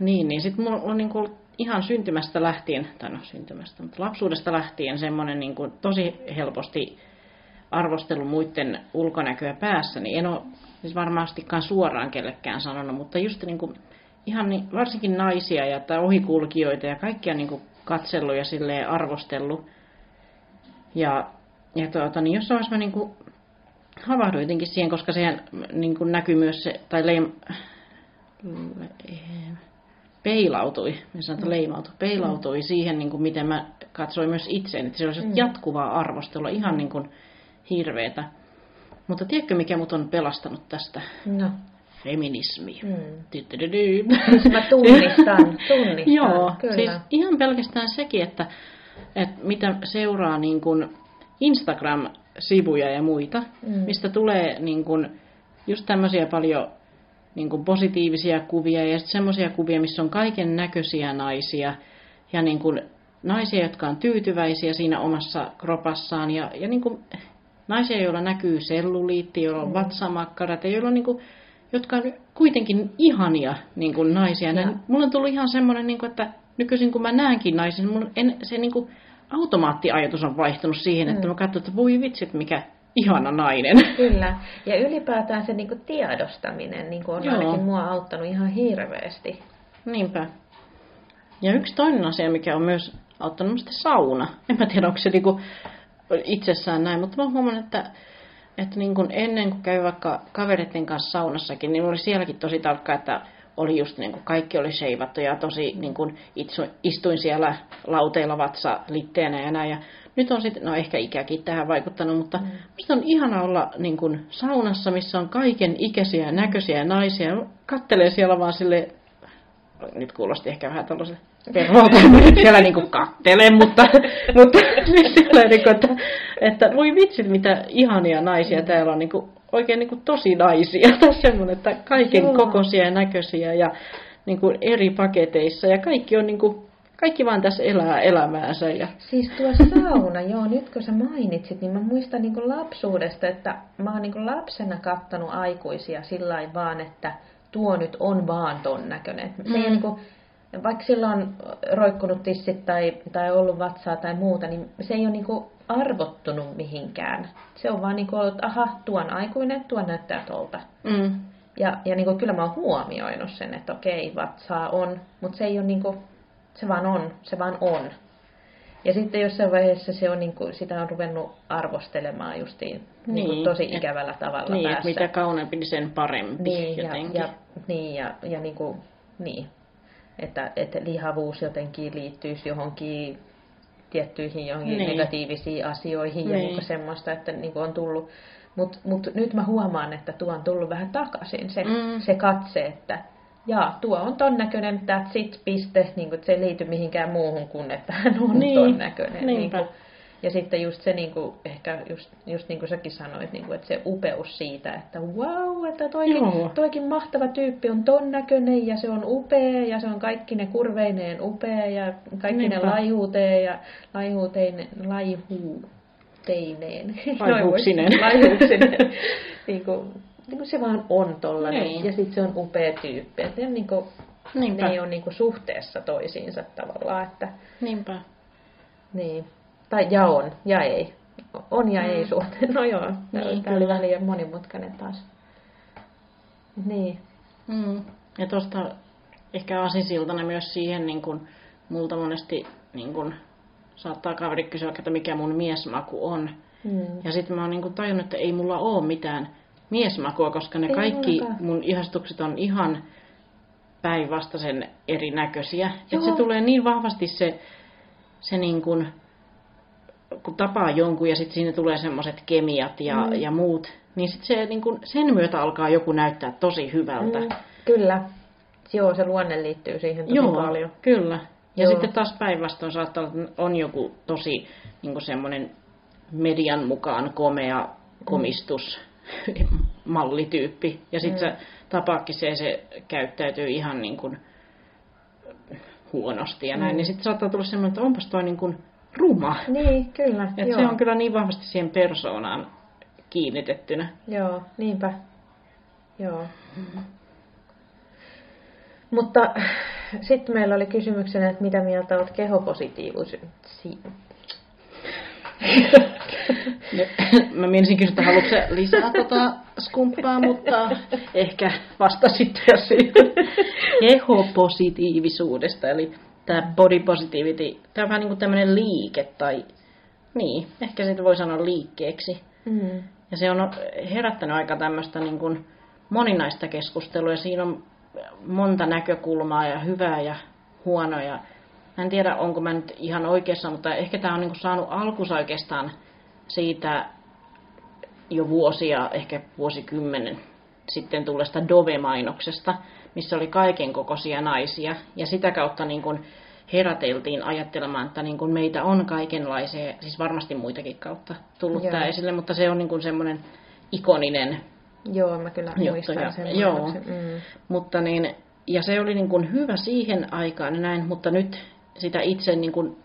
niin, niin sitten mulla on niinku ollut ihan syntymästä lähtien, tai no syntymästä, mutta lapsuudesta lähtien semmoinen niinku tosi helposti arvostelu muiden ulkonäköä päässä, niin en ole siis varmastikaan suoraan kellekään sanonut, mutta just niinku, ihan niin, varsinkin naisia ja tai ohikulkijoita ja kaikkia niinku katsellut ja silleen arvostellut. Ja, ja tuota, niin jossain vaiheessa mä niinku havahduin jotenkin siihen, koska sehän niin kuin näkyy myös se, tai leim, le- peilautui, me sanotaan leimautui, peilautui siihen, niin kuin miten mä katsoin myös itseäni, että se oli mm. jatkuvaa arvostelua, ihan niin kuin hirveetä. Mutta tiedätkö, mikä mut on pelastanut tästä?
no.
Feminismi.
Mm. Mä tunnistan, tunnistan,
Joo,
kyllä.
siis ihan pelkästään sekin, että, että mitä seuraa niin kuin Instagram-sivuja ja muita,
Mm.
mistä tulee niin kuin just tämmöisiä paljon niin kuin positiivisia kuvia ja sitten semmoisia kuvia, missä on kaiken näköisiä naisia ja niin kuin naisia, jotka on tyytyväisiä siinä omassa kropassaan ja, ja niin kuin naisia, joilla näkyy selluliitti, joilla on vatsamakkarat ja joilla on niin kuin, jotka on kuitenkin ihania niin kuin naisia.
Ja.
Ja. Mulla on tullut ihan semmoinen, niin kuin, että nykyisin kun mä näenkin naisen, mulla en, se niin kuin, automaattiajatus on vaihtunut siihen, että
Mm.
mä katson, että voi vitsit, mikä ihana nainen.
Kyllä. Ja ylipäätään se niinku tiedostaminen niinku on
Joo.
ainakin mua auttanut ihan hirveästi.
Niinpä. Ja yksi toinen asia, mikä on myös auttanut, on sauna. En mä tiedä, onko se niinku itsessään näin, mutta mä huomannut, että, että niin kuin ennen kuin käy vaikka kavereiden kanssa saunassakin, niin oli sielläkin tosi tarkka, että oli just niin kuin kaikki oli sheivattu ja tosi niin kuin itsu, istuin siellä lauteilla vatsa litteenä ja näin. Ja nyt on sitten, no ehkä ikäkin tähän vaikuttanut, mutta mm. musta on ihana olla niin kuin saunassa, missä on kaiken ikäisiä ja näköisiä naisia. Kattelee siellä vaan sille nyt kuulosti ehkä vähän tällaisen perhoolta, en mä nyt siellä niinku kattele, mutta, mutta siellä niinku, että, että voi vitsit, mitä ihania naisia täällä on, niinku, oikein niinku tosi naisia, tai semmoinen, että kaiken
Joo.
kokoisia ja näköisiä ja niinku eri paketeissa, ja kaikki on niinku, kaikki vaan tässä elää elämäänsä. Ja,
Siis tuo sauna, joo, nyt kun sä mainitsit, niin mä muistan niin lapsuudesta, että mä oon niin lapsena kattanut aikuisia sillä vaan, että tuo nyt on vaan ton näköinen. Et Se ei
Mm.
niin kuin, vaikka sillä on roikkunut tissit tai, tai ollut vatsaa tai muuta, niin se ei ole niin kuin arvottunut mihinkään. Se on vaan niin kuin että aha, tuo on aikuinen, tuo näyttää tolta.
Mm.
Ja, ja niin kuin, kyllä mä oon huomioinut sen, että okei, vatsaa on, mutta se ei ole niin kuin, se vaan on, se vaan on. Ja sitten jossain vaiheessa se on, niin kuin, sitä on ruvennut arvostelemaan justiin niin, niin kuin
Niin,
tosi
et-
ikävällä tavalla
Niin,
päässä.
mitä kauneampi, niin sen parempi
niin, ja,
jotenkin.
ja, niin, ja, ja niin kuin, niin, että, että lihavuus jotenkin liittyisi johonkin tiettyihin johonkin
Niin.
negatiivisiin asioihin ja
Niin.
niin kuin semmoista, että niin kuin on tullut. Mutta mut nyt mä huomaan, että tuo on tullut vähän takaisin se,
Mm.
se katse, että jaa, tuo on ton näköinen, that's it, piste, niin kuin, että se ei liity mihinkään muuhun kuin, että hän on
Niin,
ton näköinen. Niin kuin, ja sitten just se, niin kuin, ehkä just, just niin kuin säkin sanoit, niin kuin, että se upeus siitä, että wow, että toikin,
Joo.
toikin mahtava tyyppi on ton näköinen ja se on upea ja se on kaikki ne kurveineen upea ja kaikki
Niinpä.
ne laihuuteen ja laihuuteinen, laihuuteineen.
Laihuuksinen.
laihuuksinen. niin kuin, niin kuin se vaan on tollainen
Niin.
ja sitten se on upea tyyppi. Että ne, niin kuin,
Niinpä.
ne ei ole niin kuin suhteessa toisiinsa tavallaan, että
Niinpä.
niin. Tai ja on, ja ei. On ja
Mm.
ei suhteen. No joo,
Niin,
tämä oli vähän liian monimutkainen taas. Niin.
Mm. Ja tuosta ehkä aasisiltana myös siihen, niin kun multa monesti niin kun, saattaa kaveri kysyä, että mikä mun miesmaku on.
Mm.
Ja sitten mä oon niin kun tajunnut, että ei mulla ole mitään miesmakua, koska ne
Ei
kaikki
mullakaan.
mun ihastukset on ihan päinvastaisen erinäköisiä. Että se tulee niin vahvasti se, se niin kun, kun tapaa jonkun ja sitten siinä tulee semmoiset kemiat ja,
Mm.
ja muut, niin sit se, niin kun, sen myötä alkaa joku näyttää tosi hyvältä.
Mm. Kyllä. Joo, se luonne liittyy siihen tosi
Joo,
paljon.
kyllä. Ja
Joo.
sitten taas päinvastoin saattaa olla, että on joku tosi niin semmoinen median mukaan komea komistus mallityyppi. Ja sitten
Mm.
se tapaakin se, se käyttäytyy ihan niin kuin huonosti ja näin.
Mm.
Niin sitten saattaa tulla semmoinen, että onpas toi niin kuin ruma.
Niin, kyllä.
Et
joo.
se on kyllä niin vahvasti siihen persoonaan kiinnitettynä.
Joo, niinpä. Joo. Mutta sitten meillä oli kysymyksenä, että mitä mieltä olet kehopositiivisuudesta?
Mä menisin kysyä, että haluatko sä lisää tota skumppaa, mutta ehkä vastasit jo siitä kehopositiivisuudesta. Eli tämä body positivity, tämä on vähän niin kuin tämmöinen liike tai niin, ehkä siitä voi sanoa liikkeeksi.
Mm.
Ja se on herättänyt aika tämmöistä niin kuin moninaista keskustelua ja siinä on monta näkökulmaa ja hyvää ja huonoa. Mä en tiedä, onko mä nyt ihan oikeassa, mutta ehkä tämä on niin kuin saanut alkunsa oikeastaan siitä jo vuosia, ehkä vuosikymmenen sitten tulleesta Dove-mainoksesta, missä oli kaiken kokoisia naisia. Ja sitä kautta niin kuin heräteltiin ajattelemaan, että niin kuin meitä on kaikenlaisia, siis varmasti muitakin kautta tullut
Joo.
tämä esille, mutta se on niin kuin semmoinen ikoninen
Joo, mä kyllä
Juttu,
muistan
ja-
sen.
joo.
Mm.
mutta niin, ja se oli niin kuin hyvä siihen aikaan näin, mutta nyt sitä itse niin kuin,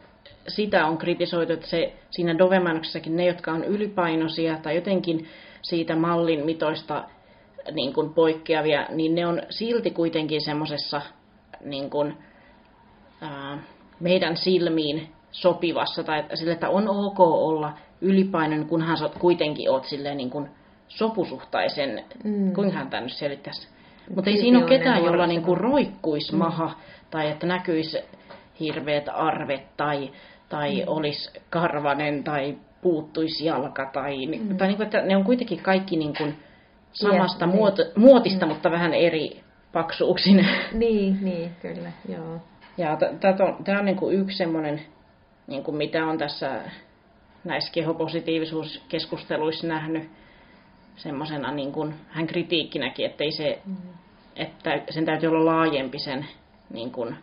sitä on kritisoitu, että se, siinä Dove-mainoksessakin ne, jotka on ylipainoisia tai jotenkin siitä mallin mitoista niin kuin poikkeavia, niin ne on silti kuitenkin semmoisessa niin kuin, ää, meidän silmiin sopivassa, tai että sille, että on ok olla ylipainoinen, kunhan sä kuitenkin oot silleen niin kuin sopusuhtaisen,
Mm.
mm. kuinkahan tämä nyt selittäisi. Mutta ei siinä ole ketään, jolla niin kuin roikkuisi maha, tai että näkyisi hirveät arvet, tai, tai mm. olisi karvanen, tai puuttuisi jalka, tai, mm. tai niin kuin, että ne on kuitenkin kaikki niin kuin samasta
niin.
muoto, muotista, mm. mutta vähän eri paksuuksin.
Niin, niin, kyllä, joo.
Ja tämä on niin kuin yksi semmoinen, niin kuin mitä on tässä näissä kehopositiivisuuskeskusteluissa nähnyt semmoisena niin kuin hän kritiikkinäkin, että ei se,
Mm.
että sen täytyy olla laajempi sen niin kuin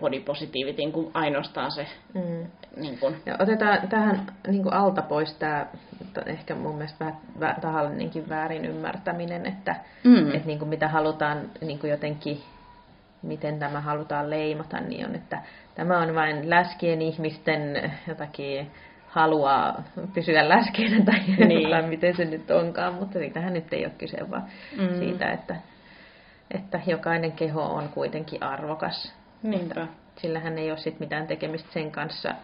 body positivity kuin ainoastaan se
Mm.
niin kuin,
Ja otetaan tähän niin kuin alta pois tämä ehkä mun mielestä vähän vä- tahallinenkin väärin ymmärtäminen, että
mm,
et niin kuin mitä halutaan niin kuin jotenkin, miten tämä halutaan leimata, niin on, että tämä on vain läskien ihmisten jotakin haluaa pysyä läskeinä tai,
Niin.
tai miten se nyt onkaan, mutta siitähän nyt ei ole kyse, vaan
Mm.
siitä, että että jokainen keho on kuitenkin arvokas.
Niinpä.
Sillähän ei ole sit mitään tekemistä sen kanssa.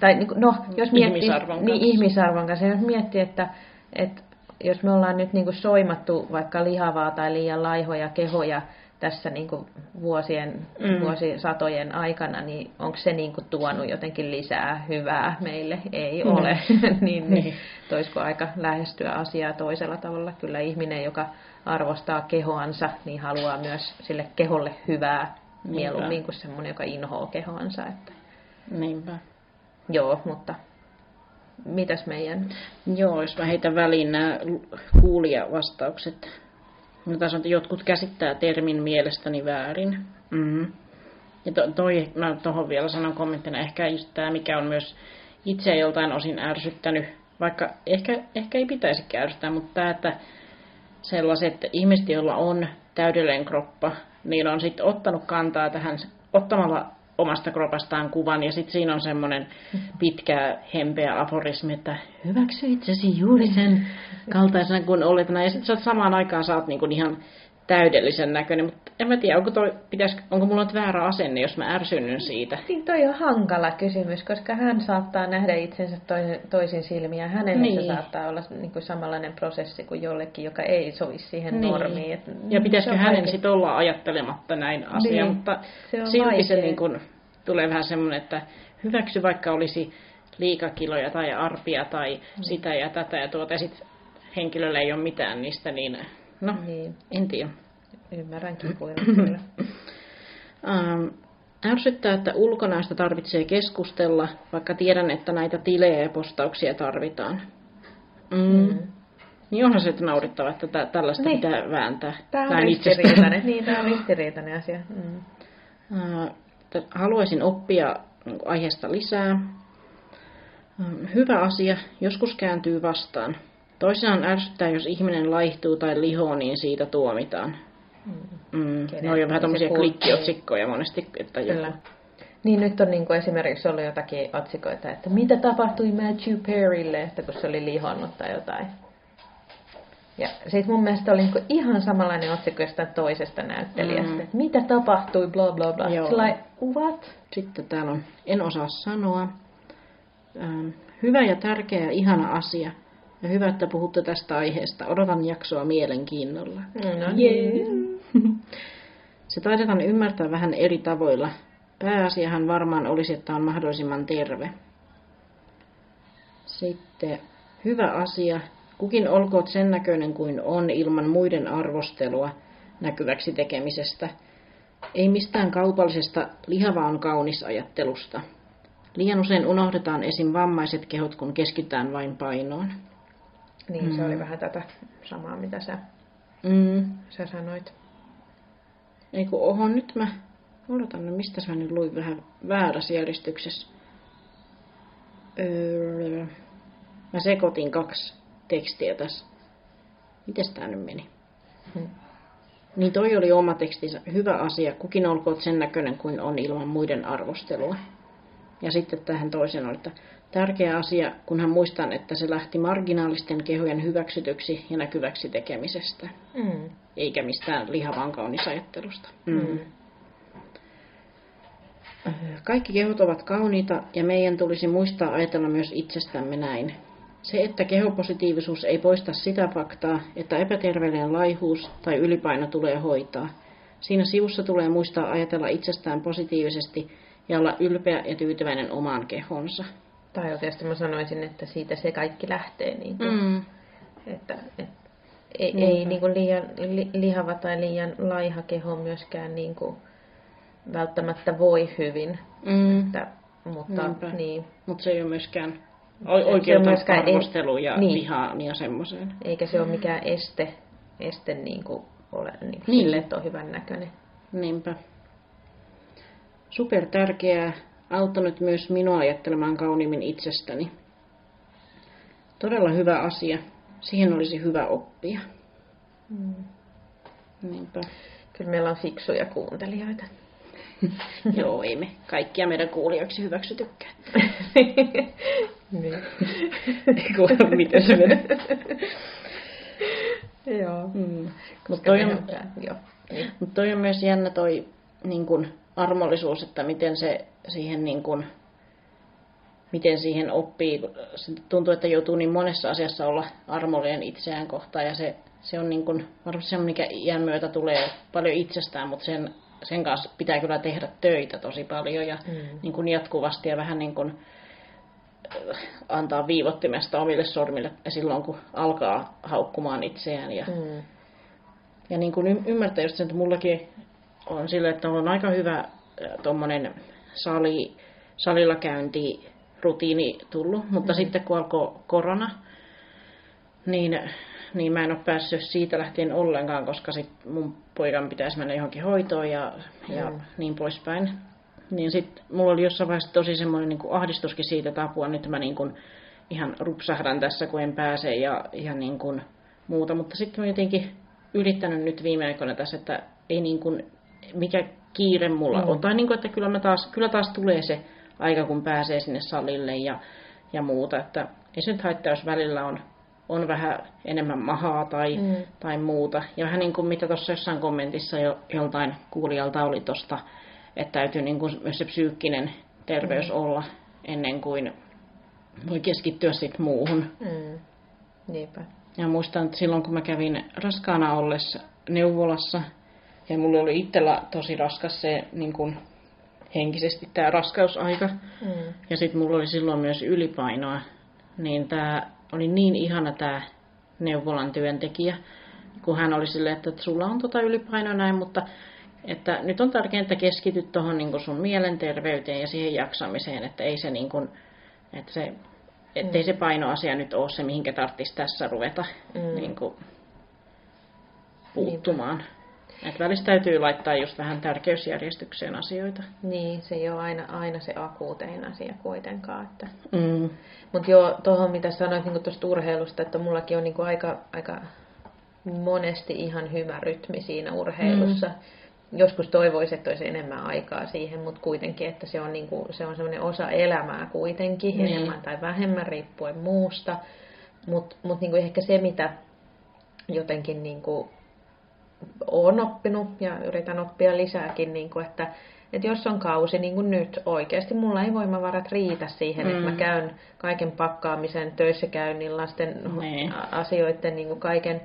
Tai niin kuin- no, jos miettii,
Ihmisarvon
niin,
kanssa.
ihmisarvon kanssa. Jos miettii, että, että jos me ollaan nyt niin kuin soimattu vaikka lihavaa tai liian laihoja kehoja tässä niin kuin vuosien,
Mm.
mm. vuosisatojen aikana, niin onko se niin kuin tuonut jotenkin lisää hyvää meille? Ei
Mm.
ole. niin,
Niin.
niin. Toisko aika lähestyä asiaa toisella tavalla? Kyllä ihminen, joka arvostaa kehoansa, niin haluaa myös sille keholle hyvää
Niinpä.
mieluummin kuin semmoinen, joka inhoaa kehoansa. Että,
Niinpä.
joo, mutta mitäs meidän...
Joo, jos mä heitän väliin nämä kuulijavastaukset. Tässä on, että jotkut käsittää termin mielestäni väärin. Mm. Ja to, toi, mä tuohon vielä sanon kommenttina, ehkä just tämä, mikä on myös itse joltain osin ärsyttänyt, vaikka ehkä, ehkä ei pitäisi ärsyttää, mutta tämä, että sellaiset ihmiset, joilla on täydellinen kroppa, niin on sitten ottanut kantaa tähän ottamalla omasta kropastaan kuvan, ja sitten siinä on semmoinen pitkä hempeä aforismi, että hyväksy itsesi juuri sen kaltaisena kuin olet, ja sitten samaan aikaan oot niinku ihan täydellisen näköinen, mutta en mä tiedä, onko, toi, pitäis, onko mulla nyt väärä asenne, jos mä ärsynyn siitä.
Niin toi on hankala kysymys, koska hän saattaa nähdä itsensä toisin, toisin silmiin ja hänelle niin. Se saattaa olla niin kuin samanlainen prosessi kuin jollekin, joka ei sovi siihen
Niin.
normiin. Et,
Ja pitäisikö
se
hänen sitten olla ajattelematta näin asia,
Niin.
mutta
Se on
silti se
vaikea.
niin kun, tulee vähän semmoinen, että hyväksy vaikka olisi liikakiloja tai arpia tai
Mm.
sitä ja tätä ja tuota, ja sitten henkilöllä ei ole mitään niistä, niin no,
Niin,
en tiedä.
ymmärrän kipuilla kyllä.
Ähm, ärsyttää, että ulkonäöstä tarvitsee keskustella, vaikka tiedän, että näitä tilejä ja postauksia tarvitaan. Mm.
Mm.
Niin onhan se että naurettava, että tä- tällaista
Niin.
pitää vääntää.
Tämä on ristiriitainen, niin, tämä on ristiriitainen asia. Mm.
T- Haluaisin oppia niin aiheesta lisää. Ähm, Hyvä asia, joskus kääntyy vastaan. Toisinaan ärsyttää, jos ihminen laihtuu tai lihoo, niin siitä tuomitaan. Mm.
Kenen-
Ne on jo vähän tämmöisiä klikkiotsikkoja monesti. Että joku-
Kyllä. Niin nyt on niin kuin esimerkiksi ollut jotakin otsikoita, että mitä tapahtui Matthew Perrylle, että kun se oli lihonnut tai jotain. Ja sitten mun mielestä oli niin ihan samanlainen otsikko jostain toisesta näyttelijästä,
Mm.
että mitä tapahtui, bla bla bla. Sillä what?
Sitten täällä on, en osaa sanoa. Ähm, Hyvä ja tärkeä ja ihana asia. Ja hyvä, että puhutte tästä aiheesta. Odotan jaksoa mielenkiinnolla.
No
Jee. Se taidetaan ymmärtää vähän eri tavoilla. Pääasiahan varmaan olisi, että on mahdollisimman terve. Sitten hyvä asia. Kukin olkoot sen näköinen kuin on ilman muiden arvostelua näkyväksi tekemisestä. Ei mistään kaupallisesta lihava on kaunis ajattelusta. Liian usein unohdetaan esim. vammaiset kehot, kun keskitytään vain painoon.
Niin, se oli vähän tätä samaa, mitä sä,
Mm.
sä sanoit.
Ei kun oho, nyt mä... Odotan, no mistä mä nyt luin vähän väärässä järjestyksessä. Öö, mä sekoitin kaksi tekstiä tässä. Mites tää nyt meni?
Hmm.
Niin toi oli oma tekstinsä. Hyvä asia. Kukin olkoot sen näköinen kuin on ilman muiden arvostelua. Ja sitten tähän toisen oli, että tärkeä asia, kunhan muistan, että se lähti marginaalisten kehojen hyväksytyksi ja näkyväksi tekemisestä
Mm.
eikä mistään lihavan kaunisajattelusta.
Mm.
Kaikki kehot ovat kauniita ja meidän tulisi muistaa ajatella myös itsestämme näin. Se, että kehopositiivisuus ei poista sitä faktaa, että epäterveellinen laihuus tai ylipaino tulee hoitaa. Siinä sivussa tulee muistaa ajatella itsestään positiivisesti ja olla ylpeä ja tyytyväinen omaan kehonsa.
Tai oikeasti mä sanoisin, että siitä se kaikki lähtee. Niin kuin,
Mm.
Että, et, ei,
Niinpä.
ei niin kuin liian li, lihava tai liian laiha keho myöskään niin kuin välttämättä voi hyvin.
Mm.
Että, mutta
Niinpä.
niin,
Mutta se ei ole myöskään oikeutettu
myöskään-
arvostelu ja
niin.
vihaan ja semmoiseen.
eikä se ole mikään este, este niin kuin ole niin kuin
Niin.
sille, että on hyvän näköinen.
Niinpä. Super tärkeää, auttanut myös minua ajattelemaan kauniimmin itsestäni. Todella hyvä asia. Siihen olisi hyvä oppia.
Mm.
Niinpä.
Kyllä meillä on fiksuja kuuntelijoita.
Joo, ei me kaikkia meidän kuulijoiksi hyväksytykään.
niin.
Eiku, miten se menee?
Joo.
Mm. Mutta toi on,
Joo. Niin.
Mutta toi on myös jännä toi niin kun, armollisuus, että miten se siihen niin kun, miten siihen oppii. Se tuntuu, että joutuu niin monessa asiassa olla armollinen itseään kohtaan ja se, se on niin kun, varmasti se, mikä iän myötä tulee paljon itsestään, mutta sen, sen kanssa pitää kyllä tehdä töitä tosi paljon ja
Mm.
niin kun jatkuvasti ja vähän niin kun, äh, antaa viivottimesta omille sormille silloin, kun alkaa haukkumaan itseään. Ja,
Mm.
ja niin kuin ymmärtää just sen, että mullakin on sille, että on aika hyvä tuommoinen sali, salilla käynti rutiini tullut, mutta mm. sitten kun alkoi korona, niin, niin mä en ole päässyt siitä lähtien ollenkaan, koska sit mun poikan pitäisi mennä johonkin hoitoon ja, ja
Mm.
niin poispäin. Niin sitten mulla oli jossain vaiheessa tosi semmoinen niin ahdistuskin siitä, että apua nyt mä niin kuin ihan rupsahdan tässä, kun en pääse ja ihan niin kuin muuta. Mutta sitten mä jotenkin yrittänyt nyt viime aikoina tässä, että ei niin kuin, mikä kiire mulla
Mm.
on. Tai niin kuin, että kyllä, mä taas, kyllä taas tulee se aika, kun pääsee sinne salille ja, ja muuta. Että ei se nyt haittaa, jos välillä on, on vähän enemmän mahaa tai,
Mm.
tai muuta. Ja vähän niin kuin mitä tuossa jossain kommentissa jo, joltain kuulijalta oli tuosta, että täytyy niin kuin myös se psyykkinen terveys
Mm.
olla ennen kuin voi keskittyä sitten muuhun.
Mm. Niinpä.
Ja muistan, että silloin kun mä kävin raskaana ollessa neuvolassa, ja mulla oli itsellä tosi raskas se niin kuin henkisesti tämä raskausaika,
Mm.
ja sitten mulla oli silloin myös ylipainoa, niin tämä oli niin ihana tämä neuvolan työntekijä, kun hän oli silleen, että sulla on tota ylipainoa näin, mutta että nyt on tärkeintä keskityt tuohon niin sun mielenterveyteen ja siihen jaksamiseen, että ei se niin kuin, että se, ettei se painoasia nyt ole se, mihinkä tarvitsisi tässä ruveta
Mm.
niin kuin, puuttumaan. Että välistä täytyy laittaa just vähän tärkeysjärjestykseen asioita.
Niin, se ei ole aina, aina se akuutein asia kuitenkaan. Että.
Mm.
Mutta joo, tuohon mitä sanoit niin tuosta urheilusta, että mullakin on niin aika, aika monesti ihan hyvä rytmi siinä urheilussa. Mm. Joskus toivoisin, että olisi enemmän aikaa siihen, mutta kuitenkin, että se on, niin kuin, se on sellainen osa elämää kuitenkin,
Niin.
enemmän tai vähemmän riippuen muusta. Mutta mut niin ehkä se, mitä jotenkin niin kuin olen oppinut ja yritän oppia lisääkin, niin kuin, että, että jos on kausi niin kuin nyt oikeasti, mulla ei voimavarat riitä siihen, mm. että mä
Mm.
käyn kaiken pakkaamisen, töissä käynnin, lasten
Niin.
asioiden niin kuin kaiken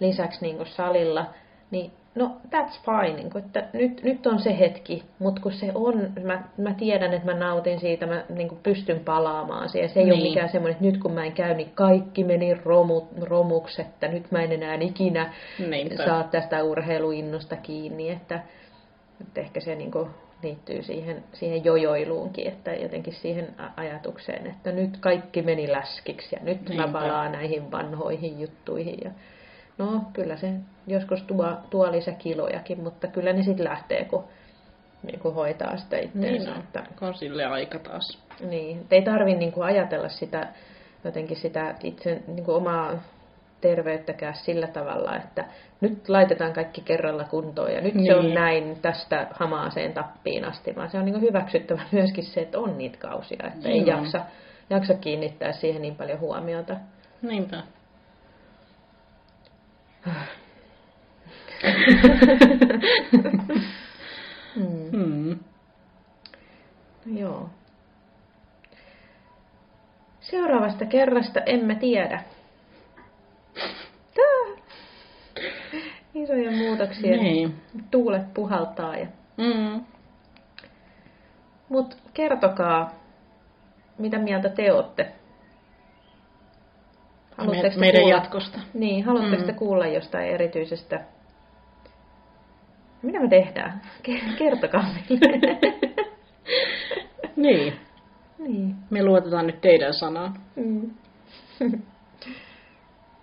lisäksi niin kuin salilla, niin no that's fine, niin kuin, että nyt, nyt on se hetki, mutta kun se on, mä, mä tiedän, että mä nautin siitä, mä niin kuin pystyn palaamaan siihen. Se ei niin. ole mikään semmoinen, että nyt kun mä en käy, niin kaikki meni romu, romuksi, että nyt mä en enää ikinä
Niinpä.
saa tästä urheiluinnosta kiinni, että, että ehkä se niin kuin liittyy siihen, siihen jojoiluunkin, että jotenkin siihen ajatukseen, että nyt kaikki meni läskiksi ja nyt Niinpä. mä palaan näihin vanhoihin juttuihin. Ja, no kyllä se joskus tuo, tuo lisäkilojakin, mutta kyllä ne sitten lähtee, kun, niin kuin hoitaa sitä itseensä.
Niin
että,
On sille aika taas.
niin, et ei tarvi niin kuin ajatella sitä, jotenkin sitä itse niin kuin omaa terveyttäkään sillä tavalla, että nyt laitetaan kaikki kerralla kuntoon ja nyt niin. se on
Niin.
näin tästä hamaaseen tappiin asti, vaan se on niin kuin hyväksyttävä myöskin se, että on niitä kausia, että ei
Niin
jaksa, jaksa kiinnittää siihen niin paljon huomiota.
Niinpä.
Hmm.
Hmm.
No joo. Seuraavasta kerrasta emme tiedä. Tää. Isoja muutoksia.
Niin.
Tuulet puhaltaa. Ja...
Mm.
Mut kertokaa, mitä mieltä te olette.
Me, meidän
kuulla?
jatkosta.
Niin, haluatteko
Mm.
kuulla jostain erityisestä? Mitä me tehdään? Ke- Kertokaa meille.
Niin.
niin.
Me luotetaan nyt teidän sanaan.
Mm.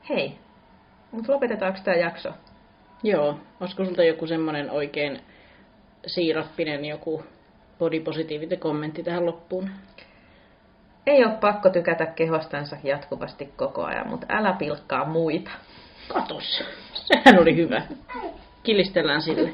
Hei, mutta lopetetaanko tämä jakso?
Joo. Olisiko sulta joku semmoinen oikein siirappinen joku body positivity kommentti tähän loppuun?
Ei ole pakko tykätä kehostansa jatkuvasti koko ajan, mutta älä pilkkaa muita.
Katos. Sehän oli hyvä. Kilistellään sille.